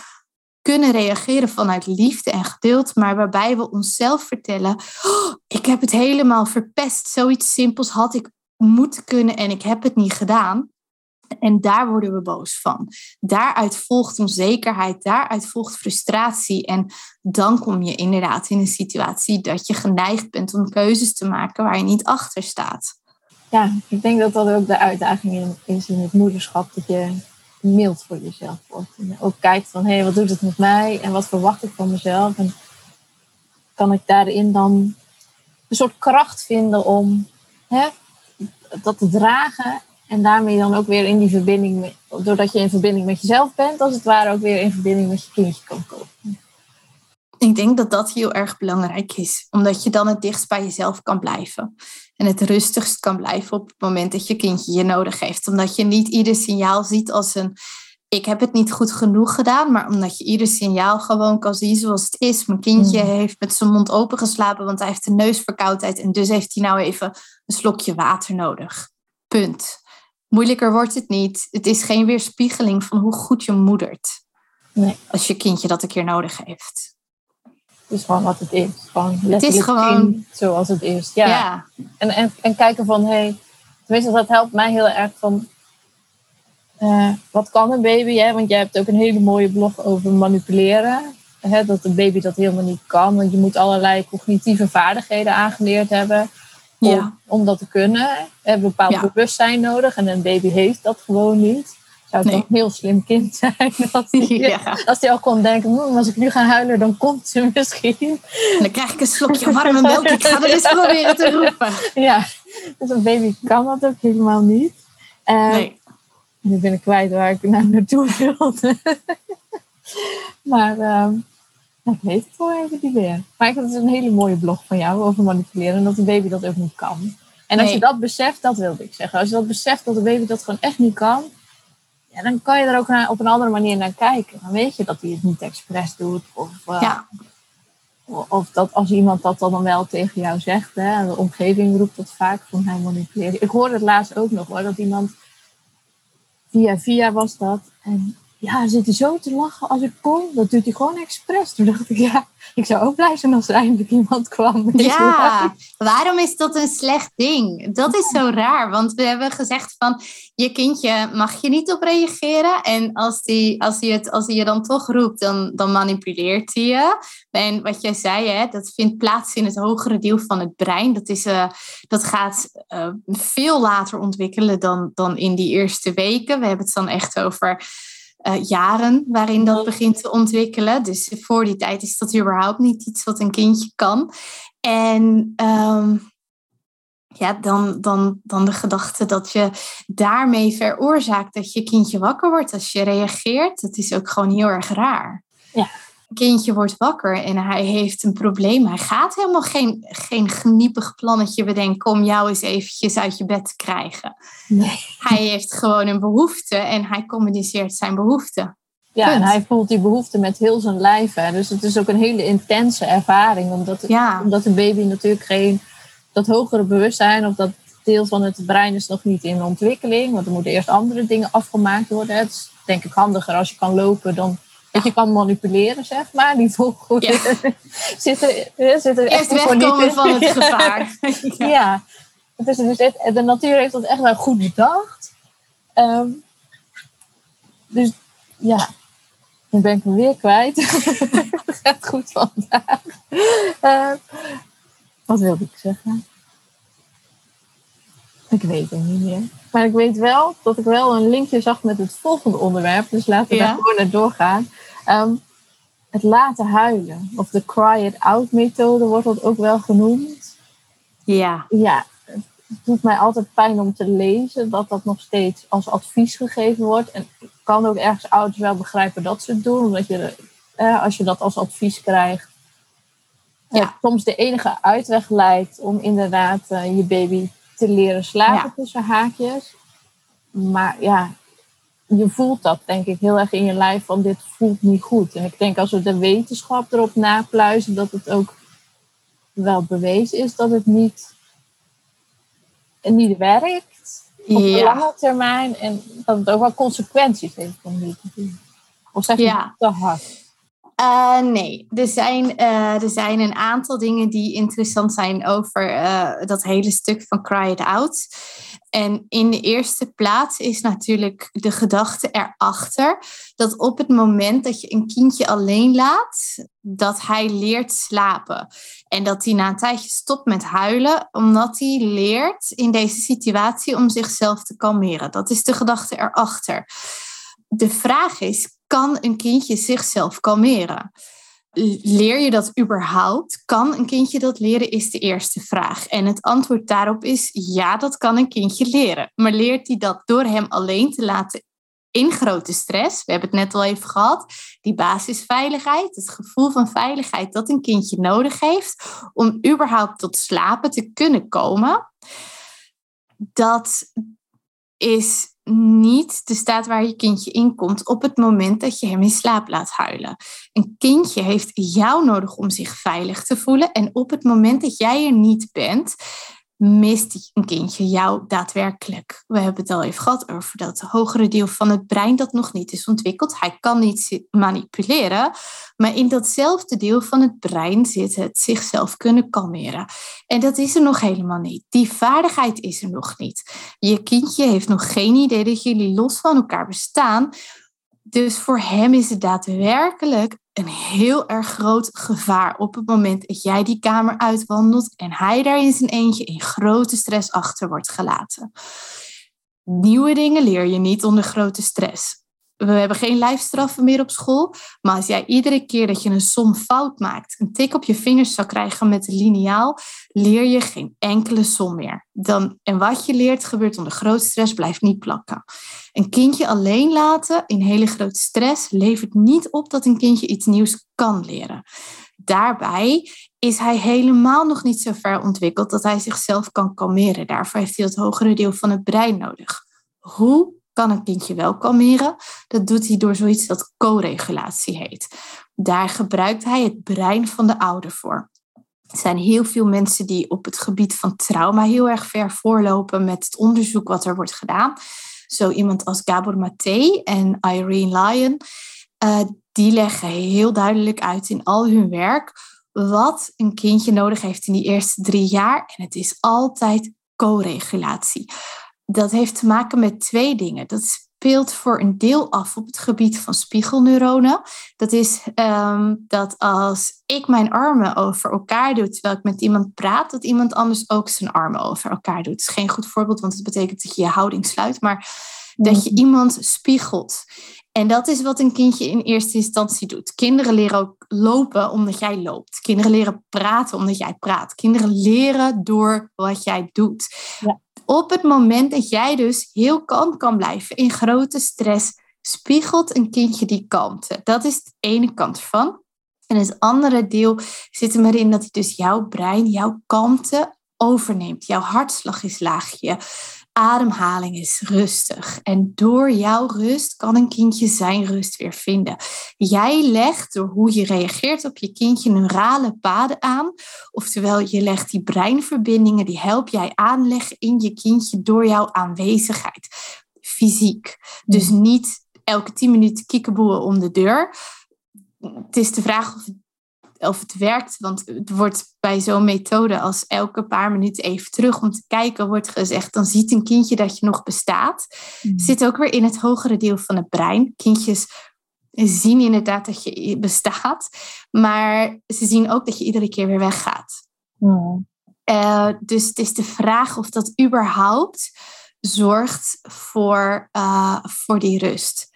kunnen reageren vanuit liefde en geduld, maar waarbij we onszelf vertellen: oh, ik heb het helemaal verpest. Zoiets simpels had ik moeten kunnen en ik heb het niet gedaan. En daar worden we boos van. Daaruit volgt onzekerheid, daaruit volgt frustratie. En dan kom je inderdaad in een situatie dat je geneigd bent om keuzes te maken waar je niet achter staat. ja, ik denk dat dat ook de uitdaging is in het moederschap. Dat je mild voor jezelf wordt. En ook kijkt van, hé, hey, wat doet het met mij? En wat verwacht ik van mezelf? En kan ik daarin dan een soort kracht vinden om hè, dat te dragen. En daarmee dan ook weer in die verbinding, doordat je in verbinding met jezelf bent, als het ware ook weer in verbinding met je kindje kan komen. Ik denk dat dat heel erg belangrijk is, omdat je dan het dichtst bij jezelf kan blijven. En het rustigst kan blijven op het moment dat je kindje je nodig heeft. Omdat je niet ieder signaal ziet als een ik heb het niet goed genoeg gedaan, maar omdat je ieder signaal gewoon kan zien zoals het is. Mijn kindje mm. heeft met zijn mond open geslapen, want hij heeft een neusverkoudheid en dus heeft hij nou even een slokje water nodig. Punt. Moeilijker wordt het niet. Het is geen weerspiegeling van hoe goed je moedert. Nee. Als je kindje dat een keer nodig heeft. Het is gewoon wat het is. Gewoon het is gewoon zoals het is. Ja. ja. En, en, en kijken van, hé, hey, tenminste dat helpt mij heel erg van uh, wat kan een baby? Hè? Want jij hebt ook een hele mooie blog over manipuleren. Hè? Dat een baby dat helemaal niet kan. Want je moet allerlei cognitieve vaardigheden aangeleerd hebben. Om, ja. om dat te kunnen. Je hebt een bepaald bewustzijn nodig. En een baby heeft dat gewoon niet. Zou het nee. een heel slim kind zijn. Als hij ja. als al kon denken, hm, als ik nu ga huilen, dan komt ze misschien. dan krijg ik een slokje warme melk. Ik ga er eens proberen te roepen. Ja, dus een baby kan dat ook helemaal niet. Uh, nee. Nu ben ik kwijt waar ik naar naartoe wilde. maar uh, ik weet het wel even niet meer. Maar ik had dus een hele mooie blog van jou over manipuleren. En dat de baby dat ook niet kan. En als je dat beseft, dat wilde ik zeggen. Als je dat beseft dat de baby dat gewoon echt niet kan. Ja, dan kan je er ook naar, op een andere manier naar kijken. Dan weet je dat hij het niet expres doet. Of, uh, ja. of dat als iemand dat dan wel tegen jou zegt. Hè, de omgeving roept dat vaak van hij manipuleert. Ik hoorde het laatst ook nog hoor. Dat iemand via via was dat. En ja, zit hij zo te lachen als ik kom. Dat doet hij gewoon expres. Toen dacht ik, ja, ik zou ook blij zijn als er eindelijk iemand kwam. Ja, waarom is dat een slecht ding? Dat is zo raar, want we hebben gezegd van, je kindje mag je niet op reageren. En als die, als hij, het, als hij je dan toch roept, dan, dan manipuleert hij je. En wat jij zei, hè, dat vindt plaats in het hogere deel van het brein. Dat, is, uh, dat gaat uh, veel later ontwikkelen dan, dan in die eerste weken. We hebben het dan echt over uh, jaren waarin dat begint te ontwikkelen. Dus voor die tijd is dat überhaupt niet iets wat een kindje kan. En um, ja, dan, dan, dan de gedachte dat je daarmee veroorzaakt dat je kindje wakker wordt als je reageert. Dat is ook gewoon heel erg raar. Ja kindje wordt wakker en hij heeft een probleem. Hij gaat helemaal geen, geen geniepig plannetje bedenken om jou eens eventjes uit je bed te krijgen. Nee. Hij heeft gewoon een behoefte en hij communiceert zijn behoefte. Ja, en hij voelt die behoefte met heel zijn lijf. Hè. Dus het is ook een hele intense ervaring. Omdat, ja. omdat een baby natuurlijk geen... Dat hogere bewustzijn of dat deel van het brein is nog niet in ontwikkeling. Want er moeten eerst andere dingen afgemaakt worden. Het is denk ik handiger als je kan lopen dan dat je kan manipuleren, zeg maar. Die volgorde ja. zitten, zitten echt wegkomen van het gevaar. ja. Dus, dus de natuur heeft dat echt wel goed bedacht. Um, dus ja, nu ben ik me weer kwijt. het gaat goed vandaag. Uh, wat wilde ik zeggen? Ik weet het niet meer. Maar ik weet wel dat ik wel een linkje zag met het volgende onderwerp. Dus laten we daar gewoon naar doorgaan. Um, het laten huilen. Of de cry it out methode wordt dat ook wel genoemd. Ja. Ja, het doet mij altijd pijn om te lezen dat dat nog steeds als advies gegeven wordt. En ik kan ook ergens ouders wel begrijpen dat ze het doen. Omdat je, eh, als je dat als advies krijgt, ja. soms de enige uitweg lijkt om inderdaad uh, je baby te leren slapen tussen haakjes. Maar ja, je voelt dat denk ik heel erg in je lijf van dit voelt niet goed. En ik denk als we de wetenschap erop napluizen, dat het ook wel bewezen is dat het niet, niet werkt op de lange termijn. En dat het ook wel consequenties heeft om niet te doen. Of zeg je ja. te hard? Uh, nee, er zijn, uh, er zijn een aantal dingen die interessant zijn over uh, dat hele stuk van Cry It Out. En in de eerste plaats is natuurlijk de gedachte erachter dat op het moment dat je een kindje alleen laat, dat hij leert slapen. En dat hij na een tijdje stopt met huilen, omdat hij leert in deze situatie om zichzelf te kalmeren. Dat is de gedachte erachter. De vraag is, kan een kindje zichzelf kalmeren? Leer je dat überhaupt? Kan een kindje dat leren, is de eerste vraag. En het antwoord daarop is ja, dat kan een kindje leren. Maar leert hij dat door hem alleen te laten in grote stress? We hebben het net al even gehad. Die basisveiligheid, het gevoel van veiligheid dat een kindje nodig heeft om überhaupt tot slapen te kunnen komen. Dat is niet de staat waar je kindje in komt op het moment dat je hem in slaap laat huilen. Een kindje heeft jou nodig om zich veilig te voelen. En op het moment dat jij er niet bent, mist een kindje jou daadwerkelijk. We hebben het al even gehad over dat hogere deel van het brein dat nog niet is ontwikkeld. Hij kan niet manipuleren, maar in datzelfde deel van het brein zit het zichzelf kunnen kalmeren. En dat is er nog helemaal niet. Die vaardigheid is er nog niet. Je kindje heeft nog geen idee dat jullie los van elkaar bestaan. Dus voor hem is het daadwerkelijk een heel erg groot gevaar op het moment dat jij die kamer uitwandelt en hij daar in zijn eentje in grote stress achter wordt gelaten. Nieuwe dingen leer je niet onder grote stress we hebben geen lijfstraffen meer op school. Maar als jij iedere keer dat je een som fout maakt, een tik op je vingers zou krijgen met een liniaal, leer je geen enkele som meer. Dan, en wat je leert gebeurt onder grote stress, blijft niet plakken. Een kindje alleen laten in hele grote stress levert niet op dat een kindje iets nieuws kan leren. Daarbij is hij helemaal nog niet zo ver ontwikkeld dat hij zichzelf kan kalmeren. Daarvoor heeft hij het hogere deel van het brein nodig. Hoe kan een kindje wel kalmeren. Dat doet hij door zoiets dat co-regulatie heet. Daar gebruikt hij het brein van de ouder voor. Er zijn heel veel mensen die op het gebied van trauma heel erg ver voorlopen met het onderzoek wat er wordt gedaan. Zo iemand als Gabor Maté en Irene Lyon, uh, die leggen heel duidelijk uit in al hun werk wat een kindje nodig heeft in die eerste drie jaar. En het is altijd co-regulatie dat heeft te maken met twee dingen. Dat speelt voor een deel af op het gebied van spiegelneuronen. Dat is um, dat als ik mijn armen over elkaar doe terwijl ik met iemand praat, dat iemand anders ook zijn armen over elkaar doet. Het is geen goed voorbeeld, want het betekent dat je je houding sluit, maar dat je mhm. iemand spiegelt. En dat is wat een kindje in eerste instantie doet. Kinderen leren ook lopen omdat jij loopt. Kinderen leren praten omdat jij praat. Kinderen leren door wat jij doet. Ja. Op het moment dat jij dus heel kalm kan blijven in grote stress, spiegelt een kindje die kalmte. Dat is de ene kant ervan. En het andere deel zit er maar in dat hij dus jouw brein, jouw kalmte overneemt. Jouw hartslag is laagje ademhaling is rustig. En door jouw rust kan een kindje zijn rust weer vinden. Jij legt door hoe je reageert op je kindje neurale paden aan. Oftewel, je legt die breinverbindingen, die help jij aanleggen in je kindje door jouw aanwezigheid. Fysiek. Dus niet elke tien minuten kiekeboeien om de deur. Het is de vraag of of het werkt. Want het wordt bij zo'n methode als elke paar minuten even terug om te kijken wordt gezegd, dan ziet een kindje dat je nog bestaat. Mm. Zit ook weer in het hogere deel van het brein. Kindjes zien inderdaad dat je bestaat, maar ze zien ook dat je iedere keer weer weggaat. Mm. Uh, dus het is de vraag of dat überhaupt zorgt voor, uh, voor die rust.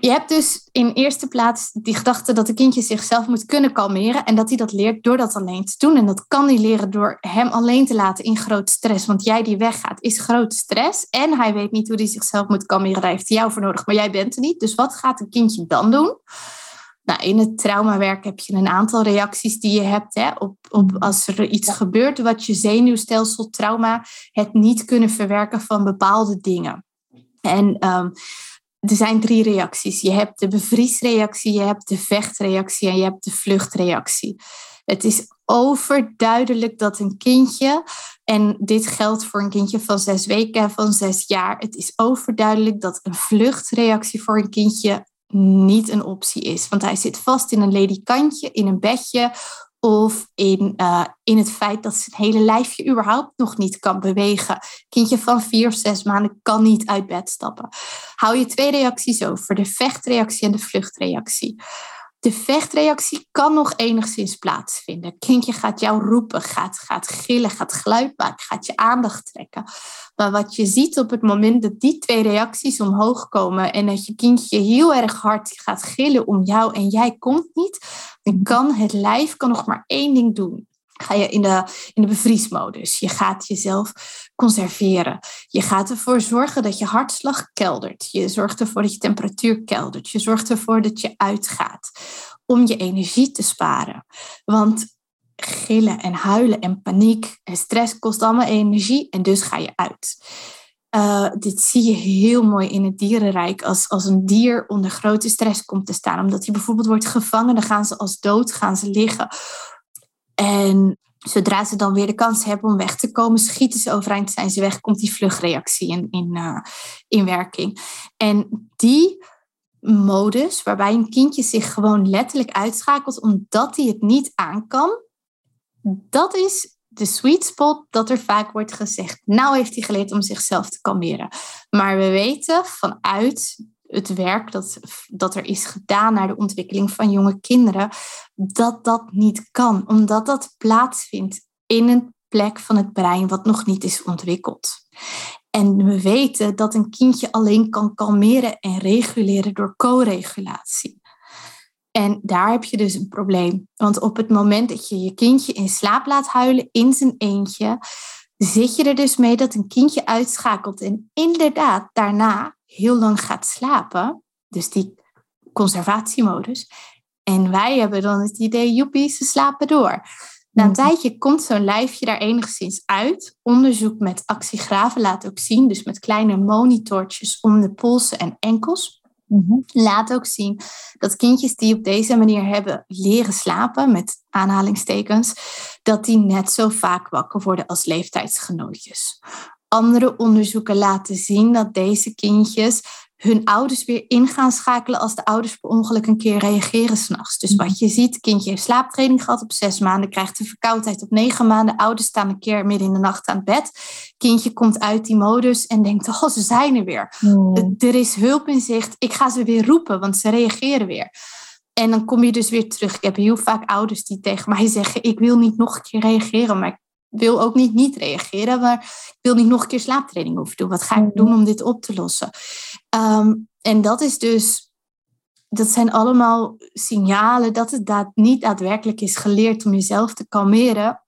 Je hebt dus in eerste plaats die gedachte dat een kindje zichzelf moet kunnen kalmeren en dat hij dat leert door dat alleen te doen. En dat kan hij leren door hem alleen te laten in grote stress. Want jij die weggaat is grote stress en hij weet niet hoe hij zichzelf moet kalmeren. Daar heeft hij jou voor nodig, maar jij bent er niet. Dus wat gaat een kindje dan doen? Nou, in het traumawerk heb je een aantal reacties die je hebt hè, op, op als er iets gebeurt wat je zenuwstelsel trauma het niet kunnen verwerken van bepaalde dingen. En um, er zijn drie reacties. Je hebt de bevriesreactie, je hebt de vechtreactie en je hebt de vluchtreactie. Het is overduidelijk dat een kindje, en dit geldt voor een kindje van zes weken en van zes jaar, het is overduidelijk dat een vluchtreactie voor een kindje niet een optie is. Want hij zit vast in een ledikantje, in een bedje of in, uh, in het feit dat zijn hele lijfje überhaupt nog niet kan bewegen. Kindje van vier of zes maanden kan niet uit bed stappen. Hou je twee reacties over, de vechtreactie en de vluchtreactie. De vechtreactie kan nog enigszins plaatsvinden. Kindje gaat jou roepen, gaat, gaat gillen, gaat geluid maken, gaat je aandacht trekken. Maar wat je ziet op het moment dat die twee reacties omhoog komen en dat je kindje heel erg hard gaat gillen om jou en jij komt niet, dan kan het lijf kan nog maar één ding doen ga je in de, in de bevriesmodus. Je gaat jezelf conserveren. Je gaat ervoor zorgen dat je hartslag keldert. Je zorgt ervoor dat je temperatuur keldert. Je zorgt ervoor dat je uitgaat om je energie te sparen. Want gillen en huilen en paniek en stress kost allemaal energie en dus ga je uit. Uh, dit zie je heel mooi in het dierenrijk. Als, als een dier onder grote stress komt te staan, omdat hij bijvoorbeeld wordt gevangen, dan gaan ze als dood gaan ze liggen. En zodra ze dan weer de kans hebben om weg te komen, schieten ze overeind, zijn ze weg, komt die vluchtreactie in, in, uh, in werking. En die modus, waarbij een kindje zich gewoon letterlijk uitschakelt omdat hij het niet aan kan, dat is de sweet spot dat er vaak wordt gezegd. Nou heeft hij geleerd om zichzelf te kalmeren. Maar we weten vanuit het werk dat, dat er is gedaan naar de ontwikkeling van jonge kinderen, dat dat niet kan, omdat dat plaatsvindt in een plek van het brein wat nog niet is ontwikkeld. En we weten dat een kindje alleen kan kalmeren en reguleren door co-regulatie. En daar heb je dus een probleem. Want op het moment dat je je kindje in slaap laat huilen in zijn eentje, zit je er dus mee dat een kindje uitschakelt en inderdaad daarna heel lang gaat slapen. Dus die conservatiemodus. En wij hebben dan het idee, joepie, ze slapen door. Na een mhm. tijdje komt zo'n lijfje daar enigszins uit. Onderzoek met actiegraven laat ook zien, dus met kleine monitortjes om de polsen en enkels. Mhm. Laat ook zien dat kindjes die op deze manier hebben leren slapen, met aanhalingstekens, dat die net zo vaak wakker worden als leeftijdsgenootjes. Andere onderzoeken laten zien dat deze kindjes hun ouders weer in gaan schakelen als de ouders per ongeluk een keer reageren s'nachts. Dus wat je ziet, kindje heeft slaaptraining gehad op zes maanden, krijgt de verkoudheid op negen maanden, ouders staan een keer midden in de nacht aan het bed. Kindje komt uit die modus en denkt, oh, ze zijn er weer. Hmm. Er is hulp in zicht, ik ga ze weer roepen, want ze reageren weer. En dan kom je dus weer terug. Ik heb heel vaak ouders die tegen mij zeggen, ik wil niet nog een keer reageren, maar wil ook niet niet reageren, maar ik wil niet nog een keer slaaptraining hoeven doen. Wat ga ik mm. doen om dit op te lossen? Ehm, en dat is dus, dat zijn allemaal signalen dat het daad, niet daadwerkelijk is geleerd om jezelf te kalmeren.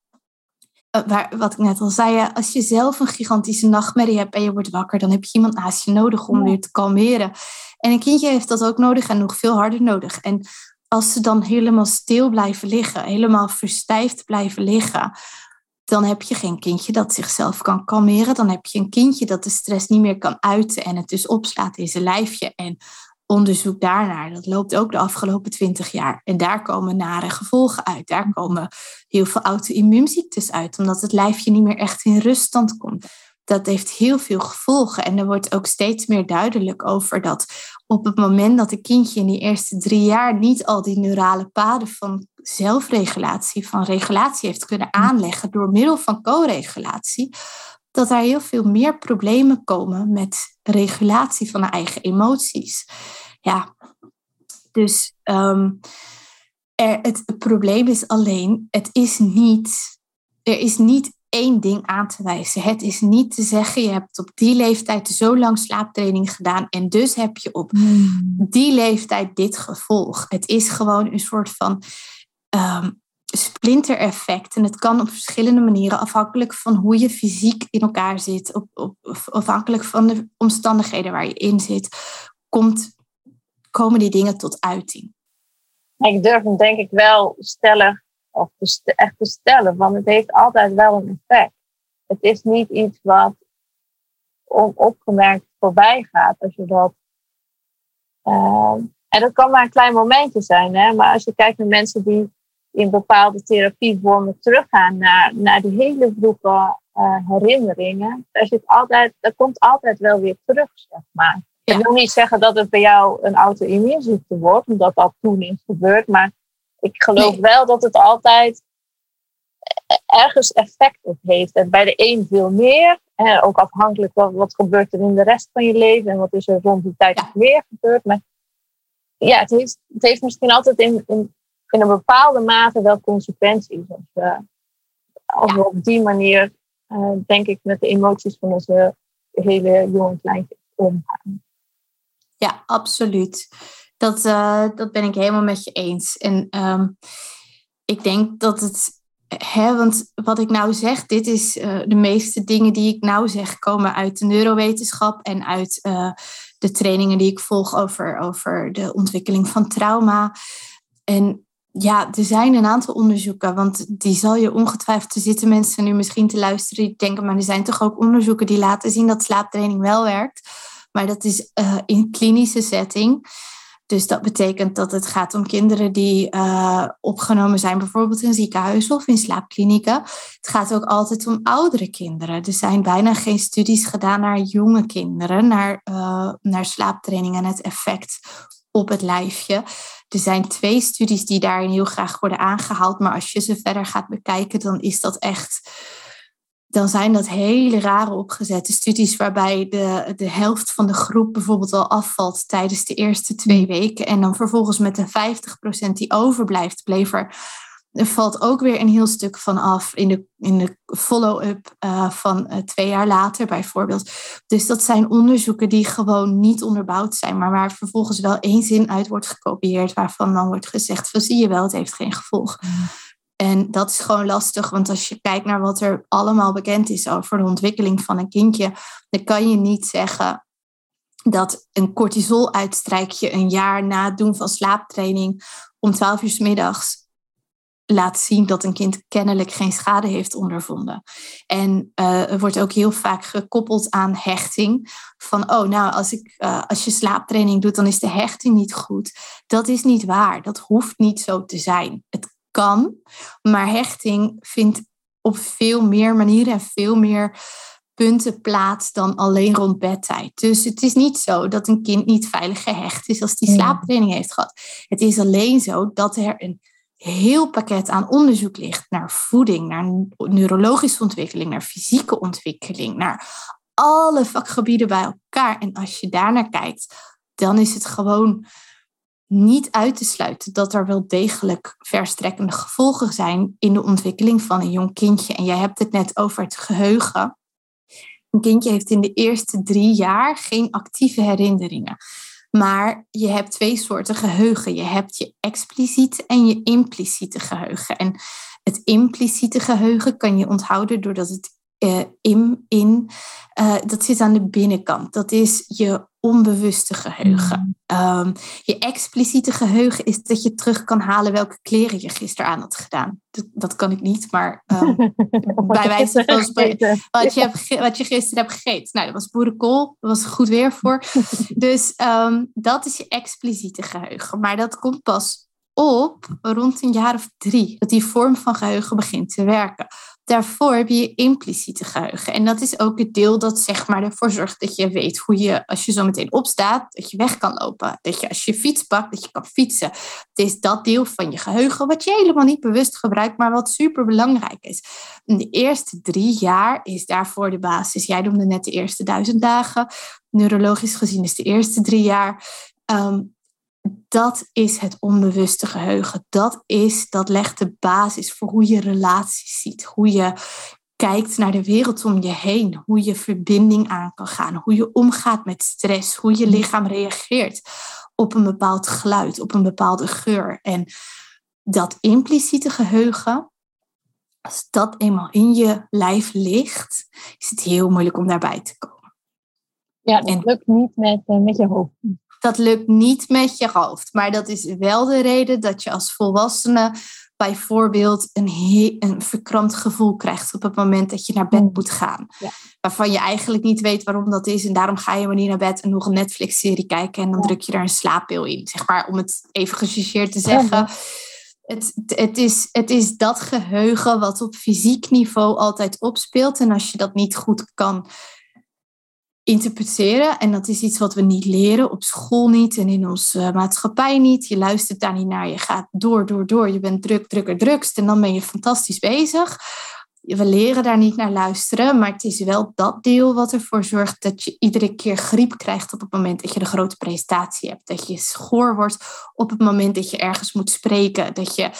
Uh, waar, wat ik net al zei, als je zelf een gigantische nachtmerrie hebt en je wordt wakker, dan heb je iemand naast je nodig om weer te kalmeren. En een kindje heeft dat ook nodig en nog veel harder nodig. En als ze dan helemaal stil blijven liggen, helemaal verstijfd blijven liggen, dan heb je geen kindje dat zichzelf kan kalmeren. Dan heb je een kindje dat de stress niet meer kan uiten en het dus opslaat in zijn lijfje. En onderzoek daarnaar, dat loopt ook de afgelopen twintig jaar. En daar komen nare gevolgen uit. Daar komen heel veel auto-immuunziektes uit, omdat het lijfje niet meer echt in ruststand komt. Dat heeft heel veel gevolgen. En er wordt ook steeds meer duidelijk over dat op het moment dat een kindje in die eerste drie jaar niet al die neurale paden van zelfregulatie, van regulatie heeft kunnen mm. aanleggen door middel van co-regulatie, dat er heel veel meer problemen komen met regulatie van de eigen emoties. Ja, dus um, er, het, het probleem is alleen, het is niet, er is niet één ding aan te wijzen. Het is niet te zeggen, je hebt op die leeftijd zo lang slaaptraining gedaan en dus heb je op hmm. die leeftijd dit gevolg. Het is gewoon een soort van um, splinter-effect. En het kan op verschillende manieren, afhankelijk van hoe je fysiek in elkaar zit, op, op, afhankelijk van de omstandigheden waar je in zit, komt, komen die dingen tot uiting. Ik durf hem denk ik wel stellig of echt te stellen, want het heeft altijd wel een effect. Het is niet iets wat onopgemerkt voorbij gaat als je dat. Uh, en dat kan maar een klein momentje zijn, hè? maar als je kijkt naar mensen die in bepaalde therapievormen teruggaan naar, naar die hele vroege uh, herinneringen, daar, zit altijd, daar komt altijd wel weer terug, zeg maar. Ik wil niet zeggen dat het bij jou een auto-immuunziekte wordt, omdat dat toen is gebeurd. Maar ik geloof wel dat het altijd ergens effect op heeft. En bij de een veel meer. Hè, ook afhankelijk wat, wat gebeurt er in de rest van je leven en wat is er rond die tijd meer gebeurd. Maar ja, het heeft, het heeft misschien altijd in, in, in een bepaalde mate wel consequenties. Als we, als we op die manier, uh, denk ik, met de emoties van onze hele jonge kleintjes omgaan. Ja, absoluut. Dat, uh, dat ben ik helemaal met je eens. En um, ik denk dat het Hè, want wat ik nou zeg, dit is uh, de meeste dingen die ik nou zeg, komen uit de neurowetenschap en uit uh, de trainingen die ik volg over, over de ontwikkeling van trauma. En ja, er zijn een aantal onderzoeken, want die zal je ongetwijfeld, er zitten mensen nu misschien te luisteren die denken, maar er zijn toch ook onderzoeken die laten zien dat slaaptraining wel werkt. Maar dat is in klinische setting. Dus dat betekent dat het gaat om kinderen die uh, opgenomen zijn, bijvoorbeeld in ziekenhuizen of in slaapklinieken. Het gaat ook altijd om oudere kinderen. Er zijn bijna geen studies gedaan naar jonge kinderen, naar, uh, naar slaaptraining en het effect op het lijfje. Er zijn twee studies die daarin heel graag worden aangehaald, maar als je ze verder gaat bekijken, dan is dat echt dan zijn dat hele rare opgezette studies waarbij de, de helft van de groep bijvoorbeeld al afvalt tijdens de eerste twee weken. En dan vervolgens met de 50% die overblijft, bleef er, er valt ook weer een heel stuk van af in de, in de follow-up uh, van uh, twee jaar later bijvoorbeeld. Dus dat zijn onderzoeken die gewoon niet onderbouwd zijn, maar waar vervolgens wel één zin uit wordt gekopieerd, waarvan dan wordt gezegd van zie je wel, het heeft geen gevolg. Mm. En dat is gewoon lastig, want als je kijkt naar wat er allemaal bekend is over de ontwikkeling van een kindje, dan kan je niet zeggen dat een cortisol-uitstrijkje een jaar na het doen van slaaptraining om 12 uur s middags laat zien dat een kind kennelijk geen schade heeft ondervonden. En uh, er wordt ook heel vaak gekoppeld aan hechting. Van, oh, nou, als, ik, uh, als je slaaptraining doet, dan is de hechting niet goed. Dat is niet waar. Dat hoeft niet zo te zijn. Het kan. Maar hechting vindt op veel meer manieren en veel meer punten plaats dan alleen rond bedtijd. Dus het is niet zo dat een kind niet veilig gehecht is als die slaaptraining heeft gehad. Het is alleen zo dat er een heel pakket aan onderzoek ligt naar voeding, naar neurologische ontwikkeling, naar fysieke ontwikkeling, naar alle vakgebieden bij elkaar. En als je daarnaar kijkt, dan is het gewoon niet uit te sluiten dat er wel degelijk verstrekkende gevolgen zijn in de ontwikkeling van een jong kindje. En jij hebt het net over het geheugen. Een kindje heeft in de eerste drie jaar geen actieve herinneringen. Maar je hebt twee soorten geheugen. Je hebt je expliciete en je impliciete geheugen. En het impliciete geheugen kan je onthouden doordat het in, in uh, dat zit aan de binnenkant. Dat is je onbewuste geheugen. Mm. Um, je expliciete geheugen is dat je terug kan halen welke kleren je gisteren aan had gedaan. Dat, dat kan ik niet, maar um, bij wijze van spreken, wat je, hebt, wat je gisteren hebt gegeten. Nou, dat was boerenkool, dat was goed weer voor. dus um, dat is je expliciete geheugen. Maar dat komt pas op rond een jaar of drie, dat die vorm van geheugen begint te werken daarvoor heb je impliciete geheugen. En dat is ook het deel dat zeg maar ervoor zorgt dat je weet hoe je, als je zo meteen opstaat, dat je weg kan lopen. Dat je als je fiets pakt, dat je kan fietsen. Het is dat deel van je geheugen wat je helemaal niet bewust gebruikt, maar wat super belangrijk is. De eerste drie jaar is daarvoor de basis. Jij noemde net de eerste duizend dagen. Neurologisch gezien is de eerste drie jaar. Um, dat is het onbewuste geheugen. Dat, is, dat legt de basis voor hoe je relaties ziet, hoe je kijkt naar de wereld om je heen, hoe je verbinding aan kan gaan, hoe je omgaat met stress, hoe je lichaam reageert op een bepaald geluid, op een bepaalde geur. En dat impliciete geheugen, als dat eenmaal in je lijf ligt, is het heel moeilijk om daarbij te komen. Ja, dat lukt niet met, eh, met je hoofd. Dat lukt niet met je hoofd. Maar dat is wel de reden dat je als volwassene bijvoorbeeld een, een verkrampt gevoel krijgt op het moment dat je naar bed mm. moet gaan. Ja. Waarvan je eigenlijk niet weet waarom dat is. En daarom ga je maar niet naar bed en nog een Netflix-serie kijken. En dan druk je er een slaappil in. Zeg maar, om het even gechargeerd te zeggen. Het, het, is, het is dat geheugen wat op fysiek niveau altijd opspeelt. En als je dat niet goed kan interpreteren. En dat is iets wat we niet leren, op school niet en in onze maatschappij niet. Je luistert daar niet naar, je gaat door, door, door. Je bent druk, drukker, drukst en dan ben je fantastisch bezig. We leren daar niet naar luisteren, maar het is wel dat deel wat ervoor zorgt dat je iedere keer griep krijgt op het moment dat je de grote presentatie hebt. Dat je schoor wordt op het moment dat je ergens moet spreken. Dat je,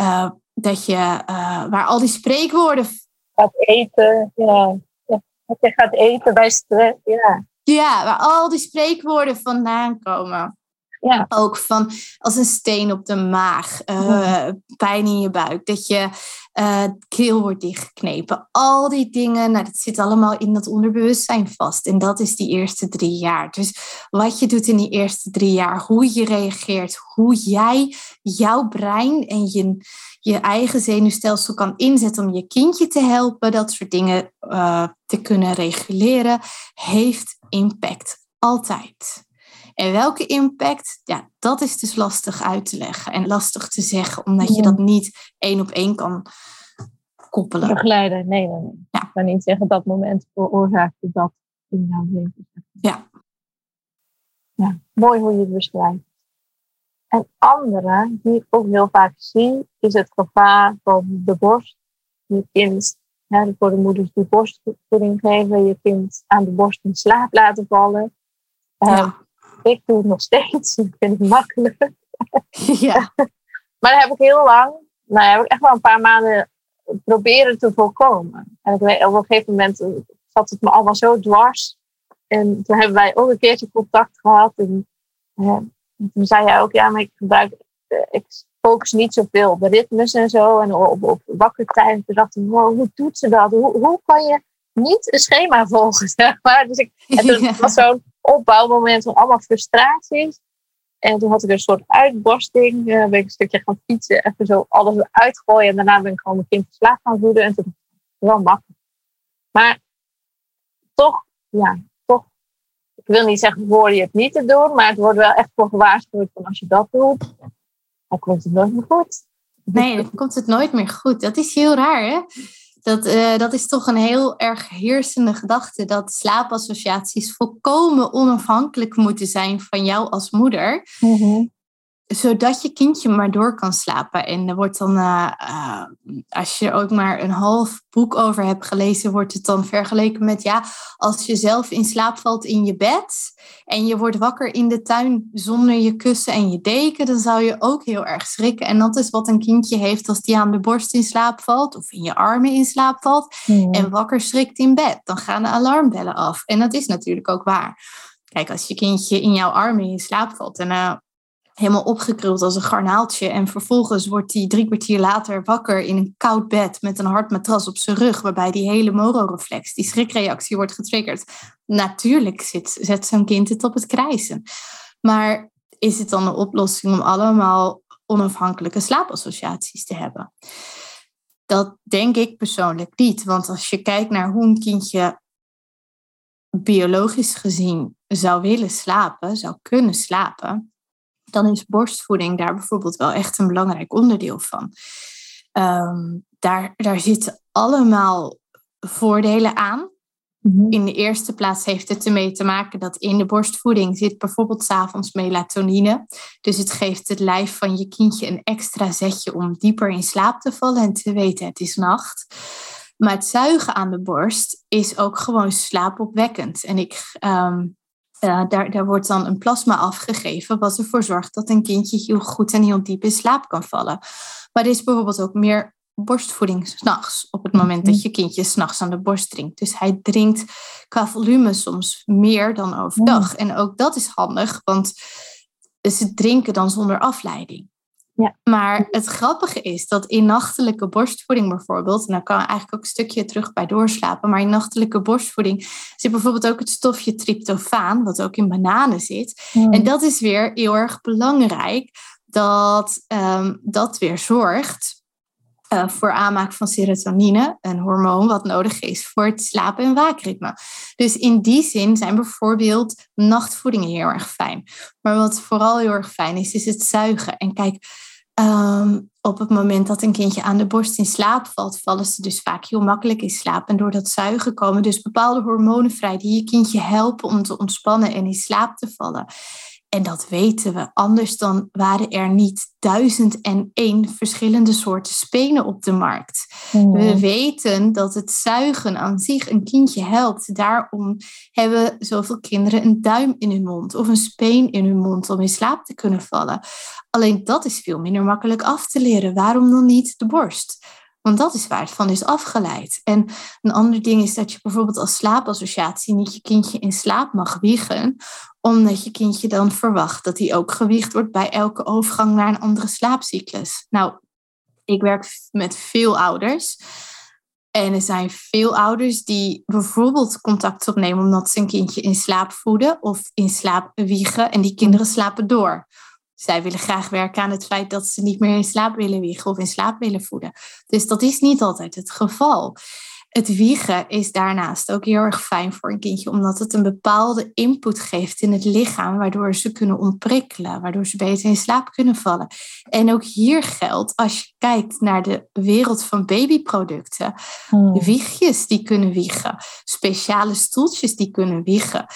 uh, dat je uh, waar al die spreekwoorden. Gaat eten, ja. Dat je gaat eten bij stress, ja. Ja, waar al die spreekwoorden vandaan komen. Ja. Ook van als een steen op de maag, uh, pijn in je buik, dat je uh, keel wordt dichtgeknepen. Al die dingen, nou, dat zit allemaal in dat onderbewustzijn vast. En dat is die eerste drie jaar. Dus wat je doet in die eerste drie jaar, hoe je reageert, hoe jij jouw brein en je, je eigen zenuwstelsel kan inzetten om je kindje te helpen, dat soort dingen uh, te kunnen reguleren, heeft impact. Altijd. En welke impact, ja, dat is dus lastig uit te leggen en lastig te zeggen, omdat je dat niet één op één kan koppelen. Begeleiden, nee, nee, nee. Ja. Ik kan niet zeggen dat moment veroorzaakte dat in jouw leven. Ja. ja. Mooi hoe je het beschrijft. En andere, die ik ook heel vaak zie, is het gevaar van de borst. Je kind, hè, voor de moeders die borstvoeding geven, je kind aan de borst in slaap laten vallen. Ja. Ehm, ik doe het nog steeds. Ik vind het makkelijk. Ja. maar dat heb ik heel lang, nou heb ik echt wel een paar maanden proberen te voorkomen. En ik weet, op een gegeven moment zat het me allemaal zo dwars. En toen hebben wij ook een keertje contact gehad. En, toen zei hij ook, ja, maar ik gebruik, eh, ik focus niet zoveel op de ritmes en zo. En op, op wakker tijd. Toen dacht ik, wow, hoe doet ze dat? Hoe, hoe kan je niet een schema volgen, zeg maar? Dus ik, en toen was zo'n opbouwmoment van allemaal frustraties. En toen had ik een soort uitbarsting. Uh, ben ik een stukje gaan fietsen, even zo alles uitgooien. En daarna ben ik gewoon mijn kind in slaap gaan voeden. En toen wel makkelijk. Maar toch, ja. Ik wil niet zeggen, voor je het niet te doen. Maar het wordt wel echt voor gewaarschuwd van als je dat doet, dan komt het nooit meer goed. Nee, dan komt het nooit meer goed. Dat is heel raar, hè? Dat, uh, dat is toch een heel erg heersende gedachte dat slaapassociaties volkomen onafhankelijk moeten zijn van jou als moeder. Mm zodat je kindje maar door kan slapen. En er wordt dan, uh, uh, als je ook maar een half boek over hebt gelezen, wordt het dan vergeleken met, ja, als je zelf in slaap valt in je bed en je wordt wakker in de tuin zonder je kussen en je deken, dan zou je ook heel erg schrikken. En dat is wat een kindje heeft als die aan de borst in slaap valt of in je armen in slaap valt mm. en wakker schrikt in bed. Dan gaan de alarmbellen af. En dat is natuurlijk ook waar. Kijk, als je kindje in jouw armen in slaap valt en uh, helemaal opgekruld als een garnaaltje. En vervolgens wordt hij drie kwartier later wakker in een koud bed met een hard matras op zijn rug, waarbij die hele mororeflex, die schrikreactie, wordt getriggerd. Natuurlijk zit, zet zo'n kind het op het krijsen. Maar is het dan een oplossing om allemaal onafhankelijke slaapassociaties te hebben? Dat denk ik persoonlijk niet. Want als je kijkt naar hoe een kindje biologisch gezien zou willen slapen, zou kunnen slapen, dan is borstvoeding daar bijvoorbeeld wel echt een belangrijk onderdeel van. Ehm, daar, daar zitten allemaal voordelen aan. Mhm. In de eerste plaats heeft het ermee te maken dat in de borstvoeding zit bijvoorbeeld s'avonds melatonine. Dus het geeft het lijf van je kindje een extra zetje om dieper in slaap te vallen en te weten het is nacht. Maar het zuigen aan de borst is ook gewoon slaapopwekkend. En ik ehm, uh, daar, daar wordt dan een plasma afgegeven, wat ervoor zorgt dat een kindje heel goed en heel diep in slaap kan vallen. Maar er is bijvoorbeeld ook meer borstvoeding s'nachts, op het moment dat mhm. je kindje s'nachts aan de borst drinkt. Dus hij drinkt qua volume soms meer dan overdag. En ook dat is handig, want ze drinken dan zonder afleiding. Ja. Maar het grappige is dat in nachtelijke borstvoeding bijvoorbeeld, en dan kan eigenlijk ook een stukje terug bij doorslapen, maar in nachtelijke borstvoeding zit bijvoorbeeld ook het stofje tryptofaan, wat ook in bananen zit. En dat is weer heel erg belangrijk, dat um, dat weer zorgt uh, voor aanmaak van serotonine, een hormoon wat nodig is voor het slapen- en waakritme. Dus in die zin zijn bijvoorbeeld nachtvoedingen heel erg fijn. Maar wat vooral heel erg fijn is, is het zuigen. En kijk, ehm, op het moment dat een kindje aan de borst in slaap valt, vallen ze dus vaak heel makkelijk in slaap. En door dat zuigen komen dus bepaalde hormonen vrij die je kindje helpen om te ontspannen en in slaap te vallen. En dat weten we. Anders dan waren er niet duizend en één verschillende soorten spenen op de markt. We hmm. weten dat het zuigen aan zich een kindje helpt. Daarom hebben zoveel kinderen een duim in hun mond of een speen in hun mond om in slaap te kunnen vallen. Alleen dat is veel minder makkelijk af te leren. Waarom dan niet de borst? Want dat is waar het van is afgeleid. En een ander ding is dat je bijvoorbeeld als slaapassociatie niet je kindje in slaap mag wiegen, omdat je kindje dan verwacht dat hij ook gewicht wordt bij elke overgang naar een andere slaapcyclus. Nou, ik werk met veel ouders. En er zijn veel ouders die bijvoorbeeld contact opnemen omdat ze een kindje in slaap voeden of in slaap wiegen en die kinderen slapen door. Zij willen graag werken aan het feit dat ze niet meer in slaap willen wiegen of in slaap willen voeden. Dus dat is niet altijd het geval. Het wiegen is daarnaast ook heel erg fijn voor een kindje, omdat het een bepaalde input geeft in het lichaam, waardoor ze kunnen ontprikkelen, waardoor ze beter in slaap kunnen vallen. En ook hier geldt, als je kijkt naar de wereld van babyproducten, hmm. wiegjes die kunnen wiegen, speciale stoeltjes die kunnen wiegen.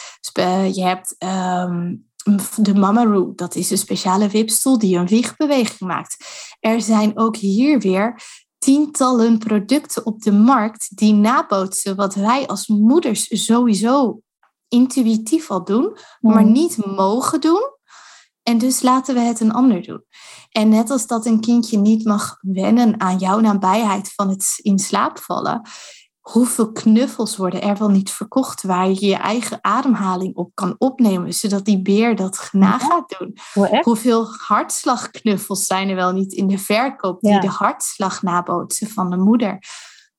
Je hebt ehm, de Mamaroo, dat is een speciale wipstoel die een wiegbeweging maakt. Er zijn ook hier weer tientallen producten op de markt die nabootsen wat wij als moeders sowieso intuïtief al doen, maar hmm. niet mogen doen. En dus laten we het een ander doen. En net als dat een kindje niet mag wennen aan jouw nabijheid van het in slaap vallen, hoeveel knuffels worden er wel niet verkocht waar je je eigen ademhaling op kan opnemen, zodat die beer dat na gaat doen? hoeveel hartslagknuffels zijn er wel niet in de verkoop die de hartslag nabootsen van de moeder?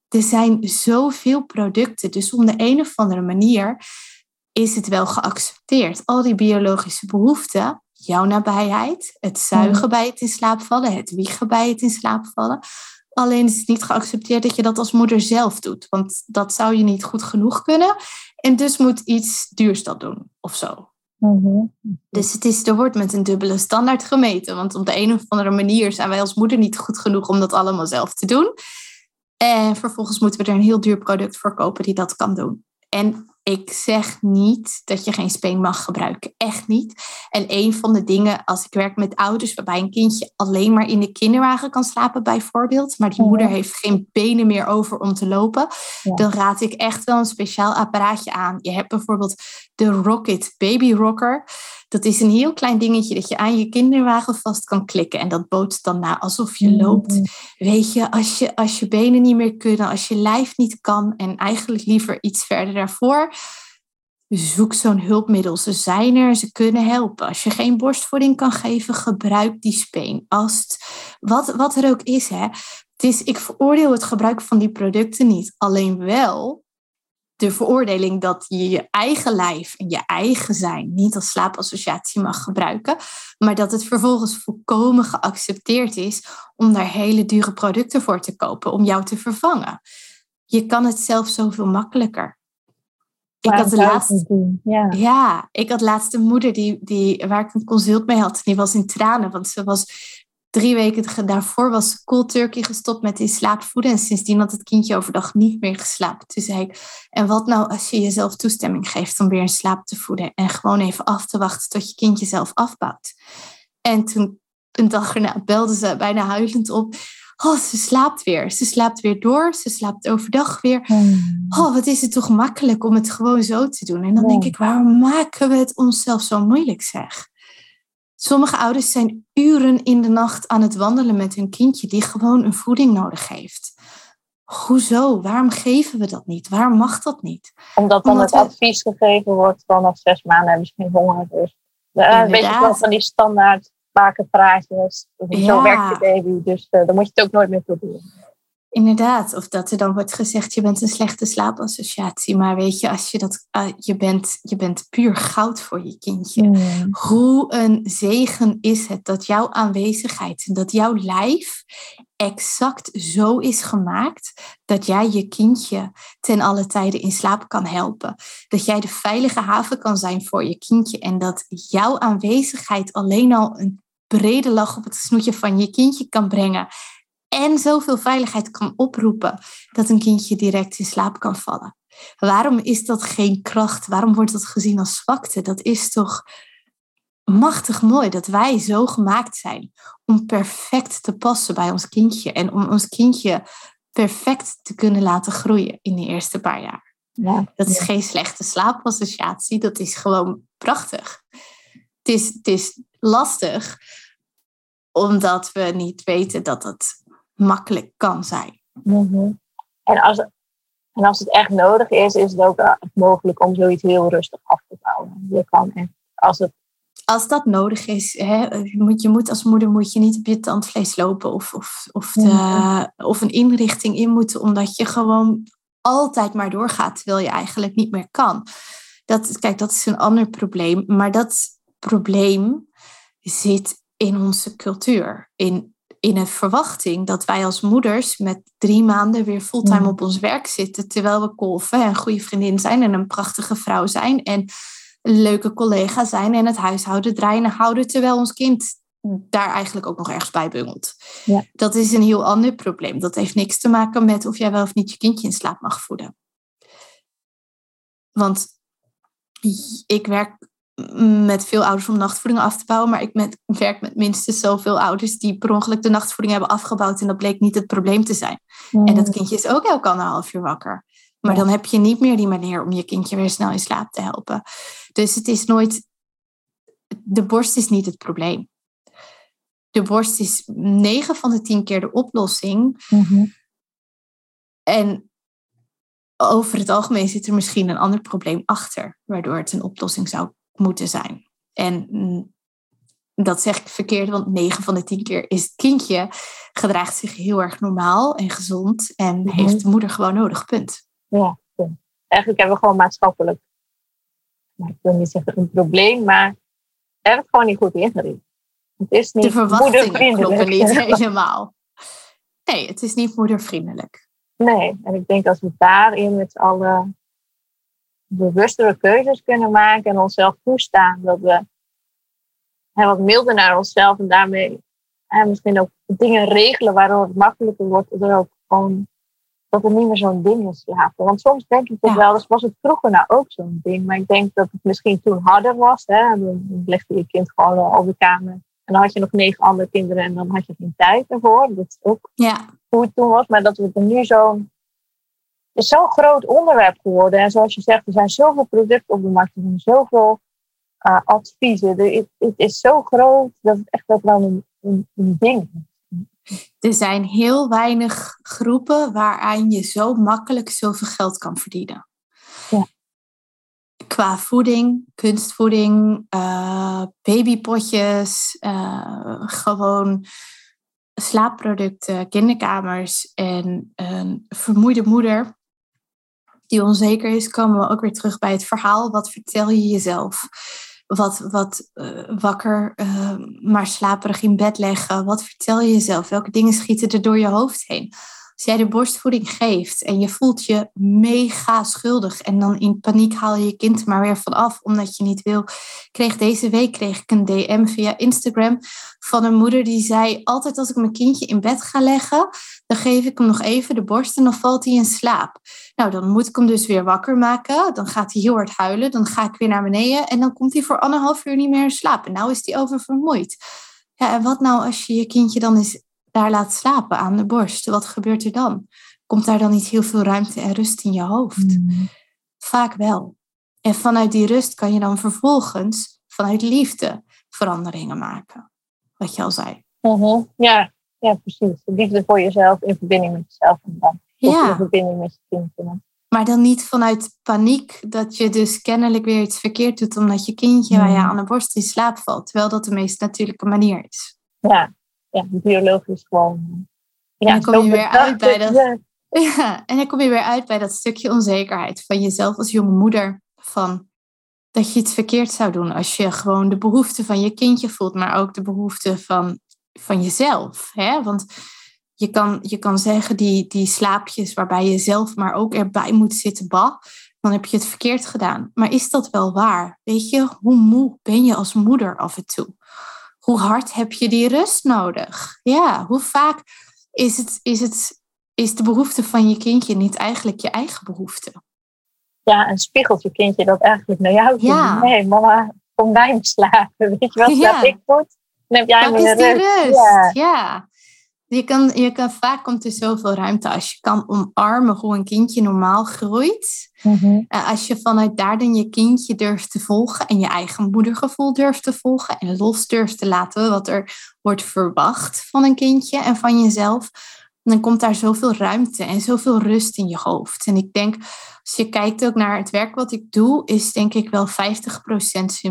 Er zijn zoveel producten, dus op de een of andere manier is het wel geaccepteerd. Al die biologische behoeften, jouw nabijheid, het zuigen bij het in slaap vallen, het wiegen bij het in slaap vallen, Alleen is het niet geaccepteerd dat je dat als moeder zelf doet. Want dat zou je niet goed genoeg kunnen. En dus moet iets duurs dat doen of zo. Mhm. Dus het is, er wordt met een dubbele standaard gemeten. Want op de een of andere manier zijn wij als moeder niet goed genoeg om dat allemaal zelf te doen. En vervolgens moeten we er een heel duur product voor kopen die dat kan doen. En ik zeg niet dat je geen speen mag gebruiken. Echt niet. En een van de dingen, als ik werk met ouders waarbij een kindje alleen maar in de kinderwagen kan slapen, bijvoorbeeld, maar die moeder heeft geen benen meer over om te lopen, dan raad ik echt wel een speciaal apparaatje aan. Je hebt bijvoorbeeld de Rocket Baby Rocker. Dat is een heel klein dingetje dat je aan je kinderwagen vast kan klikken. En dat bootst dan na alsof je loopt. Mm. Weet je als, je, als je benen niet meer kunnen, als je lijf niet kan en eigenlijk liever iets verder daarvoor. Zoek zo'n hulpmiddel. Ze zijn er, ze kunnen helpen. Als je geen borstvoeding kan geven, gebruik die speen. Als wat, wat er ook is, hè. Het is, ik veroordeel het gebruik van die producten niet. Alleen wel de veroordeling dat je je eigen lijf en je eigen zijn niet als slaapassociatie mag gebruiken, maar dat het vervolgens volkomen geaccepteerd is om daar hele dure producten voor te kopen om jou te vervangen. Je kan het zelf zoveel makkelijker. Ik had de laatste, ja. ja, ik had laatst een moeder die, die, waar ik een consult mee had. Die was in tranen, want ze was drie weken daarvoor was cold turkey gestopt met in slaap voeden. En sindsdien had het kindje overdag niet meer geslapen. Toen zei ik, en wat nou als je jezelf toestemming geeft om weer in slaap te voeden. En gewoon even af te wachten tot je kindje zelf afbouwt. En toen, een dag erna, belde ze bijna huilend op. Oh, ze slaapt weer. Ze slaapt weer door. Ze slaapt overdag weer. Hmm. Oh, wat is het toch makkelijk om het gewoon zo te doen. En dan denk ik, waarom maken we het onszelf zo moeilijk, zeg? Sommige ouders zijn uren in de nacht aan het wandelen met hun kindje die gewoon een voeding nodig heeft. Hoezo? Waarom geven we dat niet? Waarom mag dat niet? Omdat dan het advies gegeven wordt vanaf zes maanden hebben ze geen honger. Dus een beetje wel van die standaard praatjes. Ja. Zo werkt je baby, dus uh, dan moet je het ook nooit meer proberen. Inderdaad, of dat er dan wordt gezegd, je bent een slechte slaapassociatie. Maar weet je, als je dat, uh, je, bent, je bent puur goud voor je kindje. Mm. Hoe een zegen is het dat jouw aanwezigheid, dat jouw lijf exact zo is gemaakt dat jij je kindje ten alle tijden in slaap kan helpen. Dat jij de veilige haven kan zijn voor je kindje en dat jouw aanwezigheid alleen al een brede lach op het snoetje van je kindje kan brengen. En zoveel veiligheid kan oproepen dat een kindje direct in slaap kan vallen. Waarom is dat geen kracht? Waarom wordt dat gezien als zwakte? Dat is toch machtig mooi dat wij zo gemaakt zijn om perfect te passen bij ons kindje en om ons kindje perfect te kunnen laten groeien in de eerste paar jaar. Ja. Dat is geen slechte slaapassociatie, dat is gewoon prachtig. Het is, het is lastig omdat we niet weten dat het makkelijk kan zijn. Mhm. En, als, en als het echt nodig is, is het ook mogelijk om zoiets heel rustig af te bouwen. Je kan echt, als het als dat nodig is, hè, je, moet, je moet als moeder moet je niet op je tandvlees lopen of, of, of, de, of een inrichting in moeten, omdat je gewoon altijd maar doorgaat terwijl je eigenlijk niet meer kan. Dat, kijk, dat is een ander probleem, maar dat probleem zit in onze cultuur, in, in een verwachting dat wij als moeders met drie maanden weer fulltime op ons werk zitten, terwijl we kolven en goede vriendin zijn en een prachtige vrouw zijn en een leuke collega zijn en het huishouden draaien houden, terwijl ons kind daar eigenlijk ook nog ergens bij bungelt. Ja. Dat is een heel ander probleem. Dat heeft niks te maken met of jij wel of niet je kindje in slaap mag voeden. Want ik werk met veel ouders om nachtvoeding af te bouwen, maar ik met, werk met minstens zoveel ouders die per ongeluk de nachtvoeding hebben afgebouwd en dat bleek niet het probleem te zijn. En dat mm. kindje is ook elke anderhalf uur wakker. Maar dan heb je niet meer die manier om je kindje weer snel in slaap te helpen. Dus het is nooit, de borst is niet het probleem. De borst is 9 van de 10 keer de oplossing. Mhm. En over het algemeen zit er misschien een ander probleem achter, waardoor het een oplossing zou moeten zijn. En mm, dat zeg ik verkeerd, want 9 van de 10 keer is het kindje gedraagt zich heel erg normaal en gezond en mhm. heeft de moeder gewoon nodig, punt. Ja, eigenlijk hebben we gewoon maatschappelijk, nou, ik wil niet zeggen een probleem, maar er het gewoon niet goed ingericht. Het is niet de verwachtingen kloppen niet helemaal. Nee, het is niet moedervriendelijk. Nee, en ik denk als we daarin met alle bewustere keuzes kunnen maken en onszelf toestaan dat we hè, wat milder naar onszelf en daarmee hè, misschien ook dingen regelen waardoor het makkelijker wordt, dat er ook gewoon dat er niet meer zo'n ding is slapen. Want soms denk ik toch wel, dus was het vroeger nou ook zo'n ding. Maar ik denk dat het misschien toen harder was. Hè? Dan legde je kind gewoon op de kamer. En dan had je nog negen andere kinderen en dan had je geen tijd ervoor. Dat is ook ja. hoe het toen was. Maar dat het er nu zo'n... is zo'n groot onderwerp geworden. En zoals je zegt, er zijn zoveel producten op de markt. Er zijn zoveel uh, adviezen. Het is zo groot dat het echt wel een, een, een ding is. Er zijn heel weinig groepen waaraan je zo makkelijk zoveel geld kan verdienen. Ja. Qua voeding, kunstvoeding, uh, babypotjes, uh, gewoon slaapproducten, kinderkamers en een vermoeide moeder die onzeker is, komen we ook weer terug bij het verhaal. Wat vertel je jezelf? wat, wat uh, wakker, uh, maar slaperig in bed leggen. Wat vertel je jezelf? Welke dingen schieten er door je hoofd heen? Als jij de borstvoeding geeft en je voelt je mega schuldig en dan in paniek haal je je kind maar weer van af omdat je niet wil. Kreeg deze week kreeg ik een DM via Instagram van een moeder die zei: Altijd als ik mijn kindje in bed ga leggen, dan geef ik hem nog even de borst en dan valt hij in slaap. Nou, dan moet ik hem dus weer wakker maken. Dan gaat hij heel hard huilen. Dan ga ik weer naar beneden en dan komt hij voor anderhalf uur niet meer in slaap. En nou is hij oververmoeid. Ja, en wat nou als je je kindje dan eens daar laat slapen aan de borst? Wat gebeurt er dan? Komt daar dan niet heel veel ruimte en rust in je hoofd? Mm. Vaak wel. En vanuit die rust kan je dan vervolgens vanuit liefde veranderingen maken. Wat je al zei. Mhm. Ja, ja, precies. Liefde voor jezelf in verbinding met jezelf en dan ja. in verbinding met je kind. Maar dan niet vanuit paniek dat je dus kennelijk weer iets verkeerd doet omdat je kindje waar je aan de borst in slaap valt. Terwijl dat de meest natuurlijke manier is. Ja, ja biologisch gewoon. Ja, en dan kom je weer uit bij dat. Ja. en dan kom je weer uit bij dat stukje onzekerheid van jezelf als jonge moeder. Van dat je het verkeerd zou doen als je gewoon de behoeften van je kindje voelt, maar ook de behoeften van, van jezelf. Hè? Want je kan, je kan zeggen die, die slaapjes waarbij je zelf maar ook erbij moet zitten, bah, dan heb je het verkeerd gedaan. Maar is dat wel waar? Weet je, hoe moe ben je als moeder af en toe? Hoe hard heb je die rust nodig? Ja, hoe vaak is, het, is, het, is de behoefte van je kindje niet eigenlijk je eigen behoefte? Ja, en spiegelt je kindje dat eigenlijk naar jou toe? Ja. Nee, mama, kom bij me slapen. Weet je wat, slaap ik goed? Dan heb jij meer rust. rust. Ja. ja. Je kan, je kan, vaak komt er zoveel ruimte als je kan omarmen hoe een kindje normaal groeit. Mm als je vanuit daar dan je kindje durft te volgen en je eigen moedergevoel durft te volgen en los durft te laten wat er wordt verwacht van een kindje en van jezelf, dan komt daar zoveel ruimte en zoveel rust in je hoofd. En ik denk, als je kijkt ook naar het werk wat ik doe, is denk ik wel 50%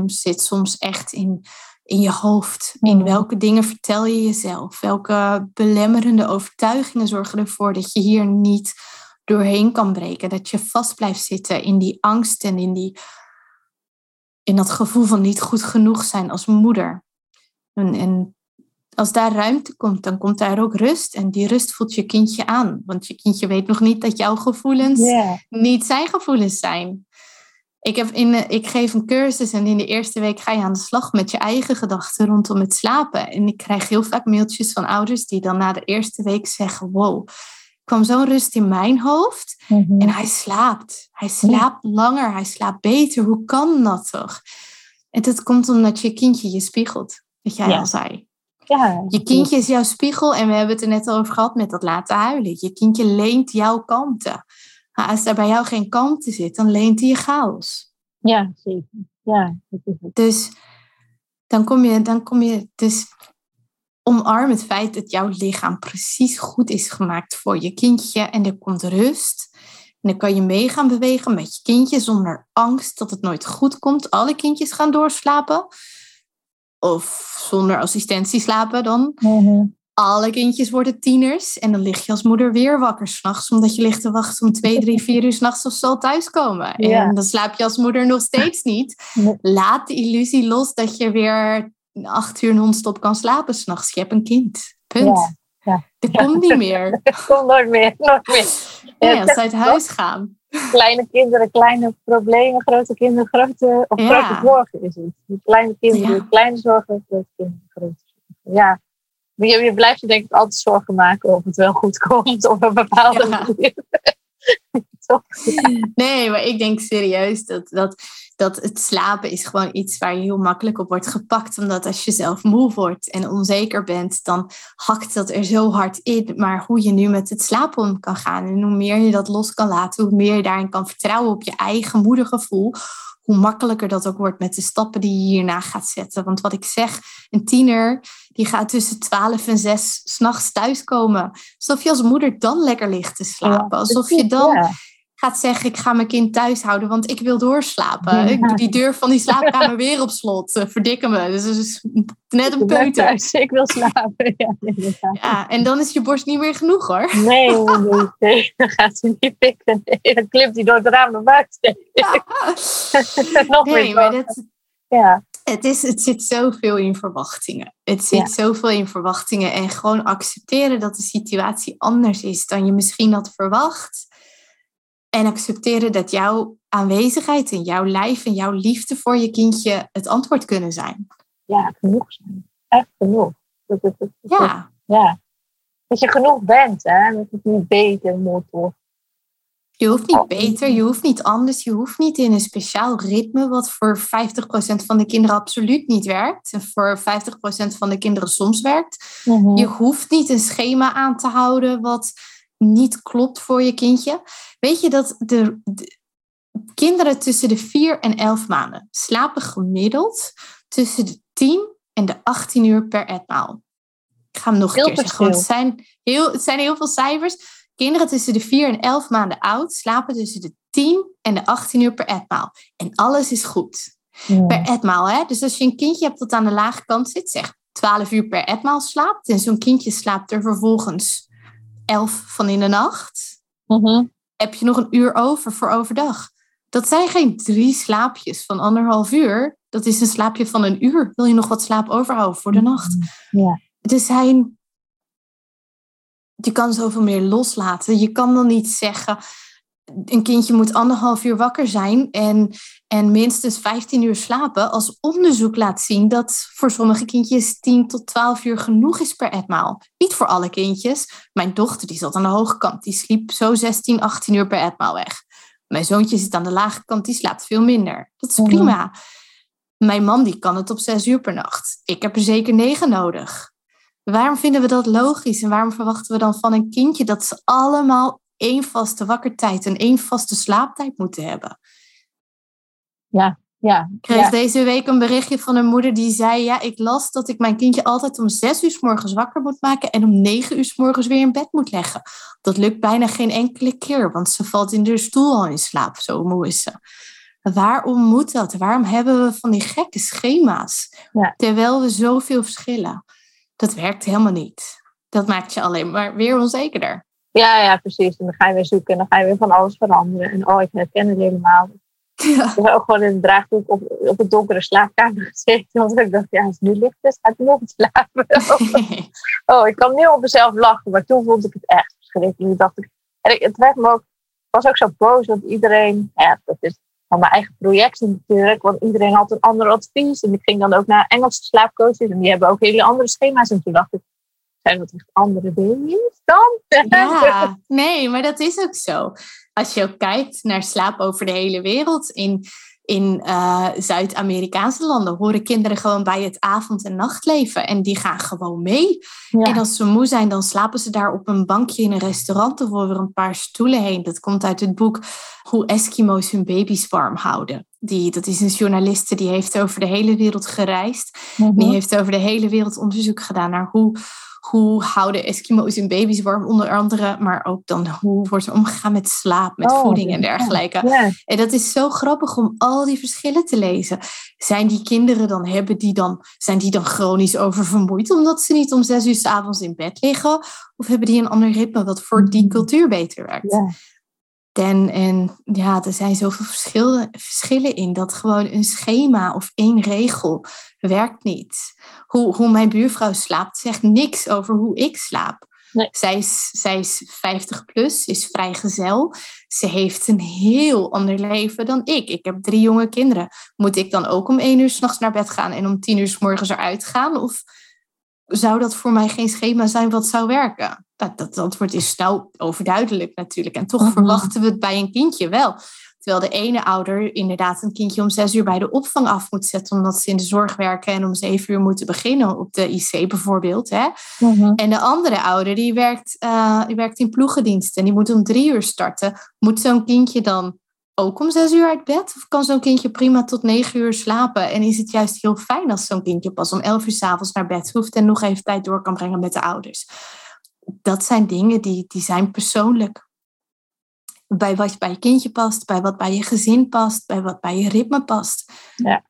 zit soms echt in in je hoofd. In mm. welke dingen vertel je jezelf? Welke belemmerende overtuigingen zorgen ervoor dat je hier niet doorheen kan breken? Dat je vast blijft zitten in die angst en in, die, in dat gevoel van niet goed genoeg zijn als moeder. En, en als daar ruimte komt, dan komt daar ook rust. En die rust voelt je kindje aan. Want je kindje weet nog niet dat jouw gevoelens niet zijn gevoelens zijn. Ik, heb in, ik geef een cursus en in de eerste week ga je aan de slag met je eigen gedachten rondom het slapen. En ik krijg heel vaak mailtjes van ouders die dan na de eerste week zeggen: Wow, kwam zo'n rust in mijn hoofd. Mhm. En hij slaapt. Hij slaapt langer, hij slaapt beter. Hoe kan dat toch? En dat komt omdat je kindje je spiegelt, wat jij al zei. Ja, je kindje is jouw spiegel en we hebben het er net al over gehad met dat laten huilen. Je kindje leent jouw kanten. Maar als er bij jou geen kalmte zit, dan leent hij je chaos. Ja, zeker. Ja, dat is het. Dus dan kom je, dan kom je dus omarm het feit dat jouw lichaam precies goed is gemaakt voor je kindje en er komt rust. En dan kan je mee gaan bewegen met je kindje zonder angst dat het nooit goed komt. Alle kindjes gaan doorslapen. Of zonder assistentie slapen dan. Mm alle kindjes worden tieners. En dan lig je als moeder weer wakker s'nachts, omdat je ligt te wachten om twee, drie, vier uur s'nachts of zo thuiskomen. Ja. En dan slaap je als moeder nog steeds niet. Laat de illusie los dat je weer acht uur non-stop kan slapen s'nachts. Je hebt een kind. Punt. Ja. Ja. Dat komt niet meer. Dat komt nooit meer. Nooit meer. Nee, als ze uit huis gaan. Kleine kinderen, kleine problemen, grote kinderen, grote, of grote zorgen is het. Kleine kinderen, kleine zorgen, grote kinderen, grote zorgen. Ja, je, je blijft je denk ik altijd zorgen maken of het wel goed komt op een bepaalde manier. nee, maar ik denk serieus dat, dat, dat het slapen is gewoon iets waar je heel makkelijk op wordt gepakt. Omdat als je zelf moe wordt en onzeker bent, dan hakt dat er zo hard in. Maar hoe je nu met het slapen om kan gaan en hoe meer je dat los kan laten, hoe meer je daarin kan vertrouwen op je eigen moedergevoel, hoe makkelijker dat ook wordt met de stappen die je hierna gaat zetten. Want wat ik zeg, een tiener die gaat tussen 12 en 6 s'nachts thuiskomen. Alsof je als moeder dan lekker ligt te slapen. Alsof je dan gaat zeggen, ik ga mijn kind thuis houden, want ik wil doorslapen. Ik doe die deur van die slaapkamer weer op slot. Uh, verdikken me. Dus het is net een peuter. Thuis. Ik wil slapen. Ja, ja, en dan is je borst niet meer genoeg hoor. Nee, nee, nee. dan gaat ze niet pikken. Nee, dan klimt hij door het raam naar buiten. Nog nee, meer maar dat, ja. Het, is, het zit zoveel in verwachtingen. Het zit zoveel in verwachtingen. En gewoon accepteren dat de situatie anders is dan je misschien had verwacht. En accepteren dat jouw aanwezigheid en jouw lijf en jouw liefde voor je kindje het antwoord kunnen zijn. Ja, genoeg zijn. Echt genoeg. ja. ja. Dat je genoeg bent, hè? Dat het niet beter moet of je hoeft niet beter, je hoeft niet anders, je hoeft niet in een speciaal ritme, wat voor 50% van de kinderen absoluut niet werkt. En voor 50% van de kinderen soms werkt. Mhm. Je hoeft niet een schema aan te houden wat niet klopt voor je kindje. Weet je dat de, de kinderen tussen de 4 en 11 maanden slapen gemiddeld tussen de 10 en de 18 uur per etmaal. Ik ga hem nog een keer zeggen, want het zijn, heel, het zijn heel veel cijfers. Kinderen tussen de 4 en 11 maanden oud slapen tussen de 10 en de 18 uur per etmaal. En alles is goed. Per etmaal, hè? Dus als je een kindje hebt dat aan de lage kant zit, zeg 12 uur per etmaal slaapt. En zo'n kindje slaapt er vervolgens 11 van in de nacht. Mhm. Heb je nog een uur over voor overdag. Dat zijn geen drie slaapjes van anderhalf uur. Dat is een slaapje van een uur. Wil je nog wat slaap overhouden voor de nacht? Ja. Er zijn je kan zoveel meer loslaten. Je kan dan niet zeggen, een kindje moet anderhalf uur wakker zijn en, en minstens 15 uur slapen. Als onderzoek laat zien dat voor sommige kindjes 10 tot 12 uur genoeg is per etmaal. Niet voor alle kindjes. Mijn dochter die zat aan de hoge kant. Die sliep zo 16, 18 uur per etmaal weg. Mijn zoontje zit aan de lage kant. Die slaapt veel minder. Dat is mhm. prima. Mijn man die kan het op 6 uur per nacht. Ik heb er zeker 9 nodig. Waarom vinden we dat logisch en waarom verwachten we dan van een kindje dat ze allemaal één vaste wakkertijd en één vaste slaaptijd moeten hebben. Ja, ja. Ik kreeg deze week een berichtje van een moeder die zei: Ja, ik las dat ik mijn kindje altijd om zes uur s morgens wakker moet maken en om negen uur s morgens weer in bed moet leggen. Dat lukt bijna geen enkele keer, want ze valt in de stoel al in slaap. Zo moe is ze. Waarom moet dat? Waarom hebben we van die gekke schema's? Ja. Terwijl we zoveel verschillen. Dat werkt helemaal niet. Dat maakt je alleen maar weer onzekerder. Ja, ja, precies. En dan ga je weer zoeken en dan ga je weer van alles veranderen. En oh, ik herken het helemaal. Ja. Ik heb ook gewoon in de draagdoek op, op het donkere slaapkamer gezeten. Want ik dacht, ja, als het nu licht is, gaat hij nog slapen. oh, ik kan nu op mezelf lachen. Maar toen vond ik het echt verschrikkelijk. dacht ik, en ik, het werd me ook, was ook zo boos. Want iedereen, ja, dat is van mijn eigen projectie natuurlijk. Want iedereen had een ander advies. En ik ging dan ook naar Engelse slaapcoaches. En die hebben ook hele andere schema's. En toen dacht ik, zijn dat echt andere baby's dan? Ja, nee, maar dat is ook zo. Als je ook kijkt naar slaap over de hele wereld, in, in uh, Zuid-Amerikaanse landen horen kinderen gewoon bij het avond- en nachtleven. En die gaan gewoon mee. En als ze moe zijn, dan slapen ze daar op een bankje in een restaurant of over een paar stoelen heen. Dat komt uit het boek Hoe Eskimo's hun baby's warm houden. Die, dat is een journaliste die heeft over de hele wereld gereisd. Die mhm. heeft over de hele wereld onderzoek gedaan naar hoe hoe houden Eskimo's hun baby's warm onder andere, maar ook dan hoe wordt er omgegaan met slaap, met oh, voeding en dergelijke. En dat is zo grappig om al die verschillen te lezen. Zijn die kinderen dan, hebben die dan, zijn die dan chronisch oververmoeid omdat ze niet om zes uur s avonds in bed liggen? Of hebben die een ander ritme wat voor die mm. cultuur beter werkt? En, en ja, er zijn zoveel verschillen, verschillen in dat gewoon een schema of één regel werkt niet. Hoe, hoe mijn buurvrouw slaapt zegt niks over hoe ik slaap. Zij, is, zij is 50 plus, is vrijgezel. Ze heeft een heel ander leven dan ik. Ik heb drie jonge kinderen. Moet ik dan ook om één uur s'nachts naar bed gaan en om tien uur s morgens eruit gaan? Of zou dat voor mij geen schema zijn wat zou werken? Dat, dat antwoord is nou overduidelijk natuurlijk. En toch mhm. verwachten we het bij een kindje wel. Terwijl de ene ouder inderdaad een kindje om zes uur bij de opvang af moet zetten, omdat ze in de zorg werken en om zeven uur moeten beginnen op de IC bijvoorbeeld. Hè? Mhm. En de andere ouder die werkt, uh, die werkt in ploegendienst en die moet om drie uur starten. Moet zo'n kindje dan ook om zes uur uit bed? Of kan zo'n kindje prima tot negen uur slapen? En is het juist heel fijn als zo'n kindje pas om elf uur s'avonds naar bed hoeft en nog even tijd door kan brengen met de ouders? Dat zijn dingen die, die zijn persoonlijk. Bij wat bij je kindje past, bij wat bij je gezin past, bij wat bij je ritme past. Ja.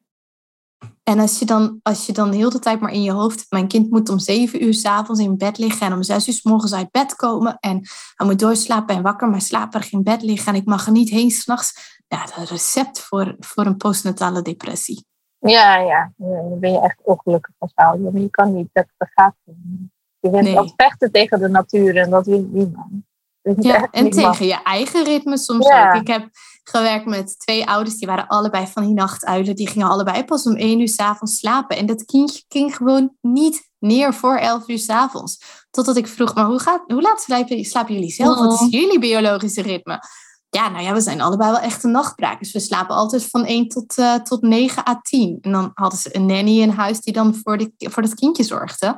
En als je, dan, als je dan heel de tijd maar in je hoofd mijn kind moet om zeven uur s'avonds in bed liggen en om zes uur s morgens uit bed komen en hij moet doorslapen en wakker, maar slaperig in bed liggen en ik mag er niet heen s'nachts. Ja, dat is een recept voor, voor een postnatale depressie. Ja, ja, dan ben je echt ongelukkig als ouder. Je kan niet, dat, gaat Je bent nee. vechten tegen de natuur en dat wil niemand. Ja, en tegen je eigen ritme soms ook. Ik heb gewerkt met twee ouders, die waren allebei van die nachtuilen. Die gingen allebei pas om één uur s'avonds slapen. En dat kindje ging gewoon niet neer voor elf uur s'avonds. Totdat ik vroeg, maar hoe, gaat, hoe laat slapen, slapen jullie zelf? Wat is oh. jullie biologische ritme? Ja, nou ja, we zijn allebei wel echte nachtbrakers. We slapen altijd van 1 tot, uh, tot 9 à 10. En dan hadden ze een nanny in huis die dan voor, de, voor dat kindje zorgde.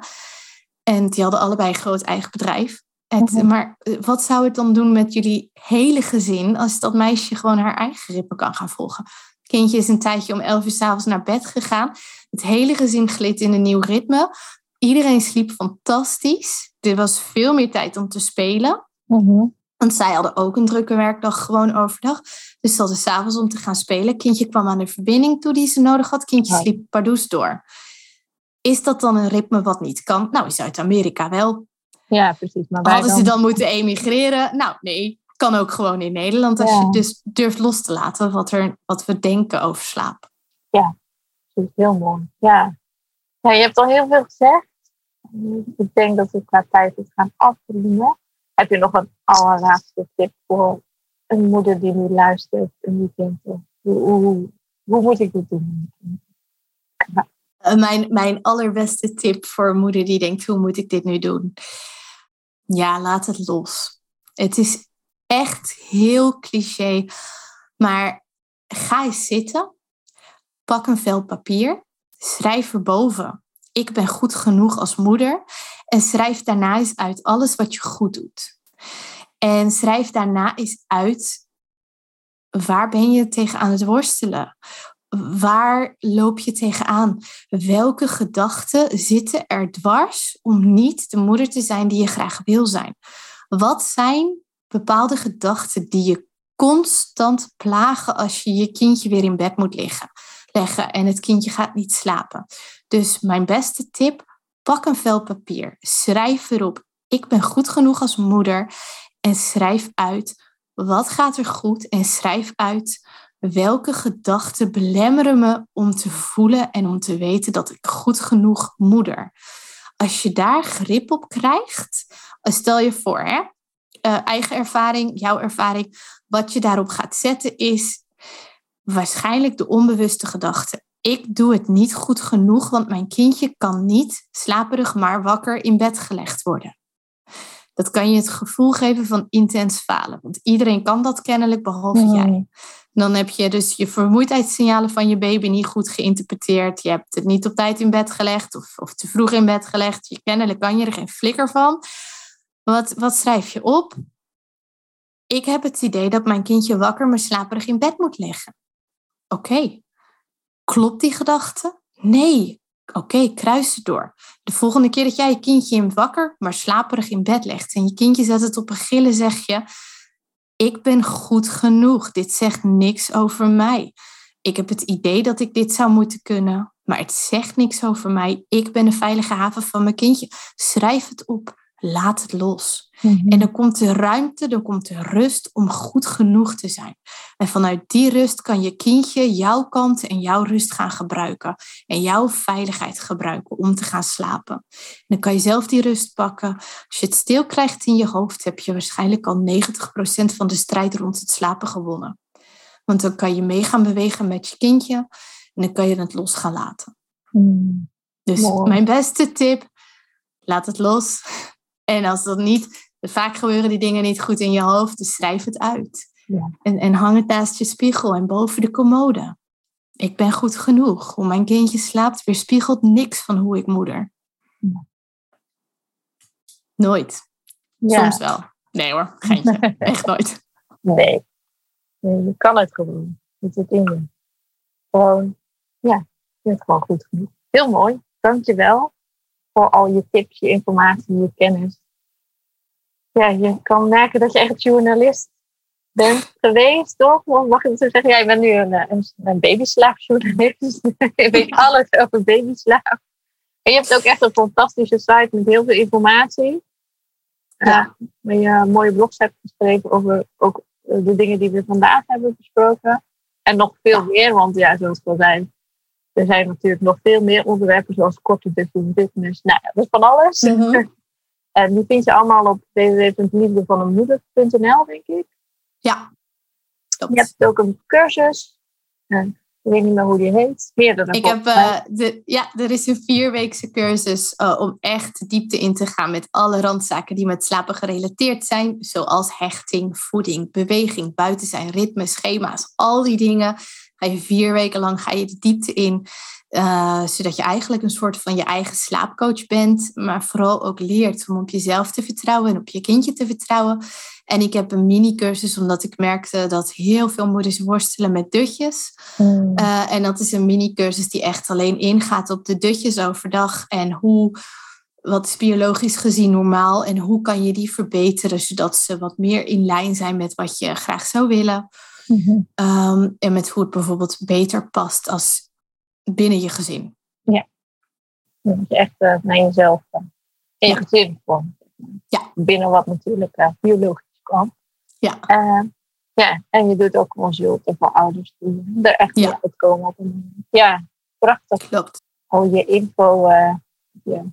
En die hadden allebei een groot eigen bedrijf. Mhm. Maar eh, wat zou het dan doen met jullie hele gezin als dat meisje gewoon haar eigen ritme kan gaan volgen? Het kindje is een tijdje om elf uur s'avonds naar bed gegaan. Het hele gezin gleed in een nieuw ritme. Iedereen sliep fantastisch. Er was veel meer tijd om te spelen. Mhm. Want zij hadden ook een drukke werkdag gewoon overdag. Dus ze hadden s'avonds om te gaan spelen. Kindje kwam aan de verbinding toe die ze nodig had. Kindje sliep pardoes door. Is dat dan een ritme wat niet kan? Nou, in Zuid-Amerika wel. Ja, precies. Maar Hadden dan... ze dan moeten emigreren? Nou, nee. Kan ook gewoon in Nederland. Als je dus durft los te laten wat, er, wat we denken over slaap. Ja, dat is heel mooi. Ja. ja, je hebt al heel veel gezegd. Ik denk dat we qua tijd het gaan afronden. Heb je nog een allerlaatste tip voor een moeder die nu luistert en die denkt, hoe, hoe, hoe moet ik dit doen? Eh, mijn, mijn allerbeste tip voor moeder die denkt, hoe moet ik dit nu doen? Ja, laat het los. Het is echt heel cliché, maar ga eens zitten, pak een vel papier, schrijf erboven. Ik ben goed genoeg als moeder en schrijf daarna eens uit alles wat je goed doet. En schrijf daarna eens uit waar ben je tegen aan het worstelen? Waar loop je tegenaan? Welke gedachten zitten er dwars om niet de moeder te zijn die je graag wil zijn? Wat zijn bepaalde gedachten die je constant plagen als je je kindje weer in bed moet liggen, leggen en het kindje gaat niet slapen? Dus mijn beste tip, pak een vel papier, schrijf erop, ik ben goed genoeg als moeder en schrijf uit wat gaat er goed en schrijf uit welke gedachten belemmeren me om te voelen en om te weten dat ik goed genoeg moeder. Als je daar grip op krijgt, stel je voor, hè, uh, eigen ervaring, jouw ervaring, wat je daarop gaat zetten is waarschijnlijk de onbewuste gedachte. Ik doe het niet goed genoeg, want mijn kindje kan niet slaperig maar wakker in bed gelegd worden. Dat kan je het gevoel geven van intens falen. Want iedereen kan dat kennelijk, behalve jij. Dan heb je dus je vermoeidheidssignalen van je baby niet goed geïnterpreteerd. Je hebt het niet op tijd in bed gelegd of, of te vroeg in bed gelegd. Je, kennelijk kan je er geen flikker van. Wat, wat schrijf je op? Ik heb het idee dat mijn kindje wakker maar slaperig in bed moet liggen. Oké, klopt die gedachte? Nee, Oké, kruis het door. De volgende keer dat jij je kindje in wakker, maar slaperig in bed legt en je kindje zet het op een gillen, zeg je: Ik ben goed genoeg. Dit zegt niks over mij. Ik heb het idee dat ik dit zou moeten kunnen, maar het zegt niks over mij. Ik ben een veilige haven van mijn kindje. Schrijf het op. Laat het los. Mhm. En dan komt de ruimte, dan komt de rust om goed genoeg te zijn. En vanuit die rust kan je kindje jouw kant en jouw rust gaan gebruiken. En jouw veiligheid gebruiken om te gaan slapen. En dan kan je zelf die rust pakken. Als je het stil krijgt in je hoofd, heb je waarschijnlijk al 90% van de strijd rond het slapen gewonnen. Want dan kan je mee gaan bewegen met je kindje en dan kan je het los gaan laten. Mm. Dus mijn beste tip, laat het los. En als dat niet, vaak gebeuren die dingen niet goed in je hoofd, dus schrijf het uit. Ja. En, en hang het naast je spiegel en boven de commode. Ik ben goed genoeg. Hoe mijn kindje slaapt, weerspiegelt niks van hoe ik moeder. Nooit. Soms wel. Nee hoor, geintje. Echt nooit. Nee. nee. Je kan het gewoon. Het zit in je. Gewoon, ja, je bent gewoon goed genoeg. Heel mooi. Dank je wel voor al je tips, je informatie, je kennis. Ja, je kan merken dat je echt journalist bent geweest, toch? Mag ik zo zeggen? Ja, je bent nu een, eh, een, een je weet alles over babyslaap. En je hebt ook echt een fantastische site met heel veel informatie. Ja. Uh, waar je mooie blogs hebt geschreven over ook eh, de dingen die we vandaag hebben besproken. En nog veel meer, want ja, zoals ik al zei, er zijn natuurlijk nog veel meer onderwerpen, zoals korte fitness. Nou ja, dat is van alles. Mhm. en die vind je allemaal op www.liefdevaneenmoeder.nl, denk ik. Ja. Je hebt ook een cursus. ik weet niet meer hoe die heet. Meerdere. Ik heb, uh, de, ja, er is een vierweekse cursus uh, om echt diepte in te gaan met alle randzaken die met slapen gerelateerd zijn. Zoals hechting, voeding, beweging, buiten zijn, ritme, schema's. Al die dingen Ga je vier weken lang ga je de diepte in. Uh, zodat je eigenlijk een soort van je eigen slaapcoach bent. Maar vooral ook leert om op jezelf te vertrouwen en op je kindje te vertrouwen. En ik heb een mini-cursus omdat ik merkte dat heel veel moeders worstelen met dutjes. Mm. Uh, en dat is een mini-cursus die echt alleen ingaat op de dutjes overdag. En hoe, wat is biologisch gezien normaal? En hoe kan je die verbeteren zodat ze wat meer in lijn zijn met wat je graag zou willen. Mhm. Ehm, en met hoe het bijvoorbeeld beter past als binnen je gezin. Ja, dat je echt uh, naar jezelf en je gezin komt. Ja. Binnen wat natuurlijk uh, biologisch kan. Ja. Uh, ja, en je doet ook consulten voor ouders die er echt ja. op komen op een Ja, prachtig. Klopt. Al je info, je,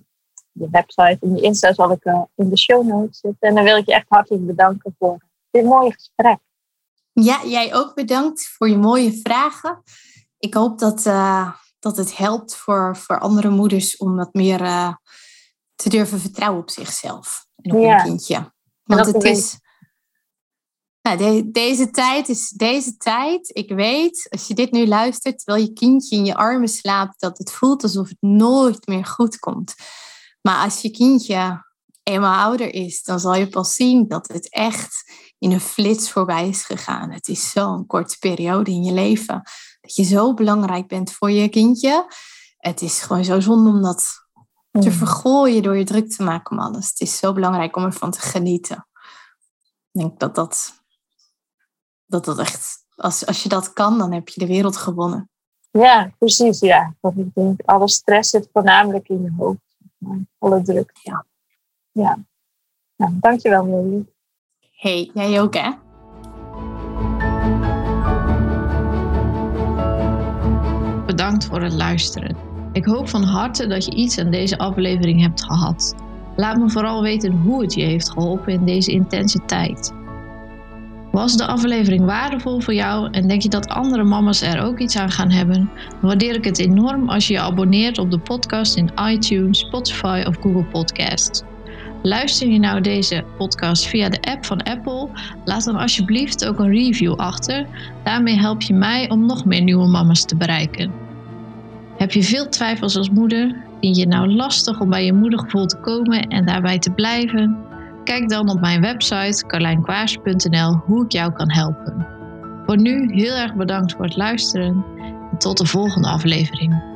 je website en je Insta zal ik in de show notes zetten. En dan wil ik je echt hartelijk bedanken voor dit mooie gesprek. Ja, jij ook bedankt voor je mooie vragen. Ik hoop dat, uh, dat het helpt voor, voor andere moeders om wat meer uh, te durven vertrouwen op zichzelf en op ja. hun kindje. Want het is. Nou, de, deze tijd is deze tijd. Ik weet, als je dit nu luistert terwijl je kindje in je armen slaapt, dat het voelt alsof het nooit meer goed komt. Maar als je kindje eenmaal ouder is, dan zal je pas zien dat het echt in een flits voorbij is gegaan. Het is zo'n korte periode in je leven. Dat je zo belangrijk bent voor je kindje. Het is gewoon zo zonde om dat te mm. vergooien door je druk te maken om alles. Het is zo belangrijk om ervan te genieten. Ik denk dat dat, dat, dat echt, als, als je dat kan, dan heb je de wereld gewonnen. Ja, precies. Ja. Want ik denk, alle stress zit voornamelijk in je hoofd. Alle druk. Ja. Ja. Nou, dankjewel, Millie. Hey, jij ook, hè? Bedankt voor het luisteren. Ik hoop van harte dat je iets aan deze aflevering hebt gehad. Laat me vooral weten hoe het je heeft geholpen in deze intense tijd. Was de aflevering waardevol voor jou en denk je dat andere mama's er ook iets aan gaan hebben? Dan waardeer ik het enorm als je je abonneert op de podcast in iTunes, Spotify of Google Podcasts. Luister je nou deze podcast via de app van Apple? Laat dan alsjeblieft ook een review achter. Daarmee help je mij om nog meer nieuwe mama's te bereiken. Heb je veel twijfels als moeder? Vind je het nou lastig om bij je moedergevoel te komen en daarbij te blijven? Kijk dan op mijn website carlijnkwaars.nl hoe ik jou kan helpen. Voor nu heel erg bedankt voor het luisteren en tot de volgende aflevering.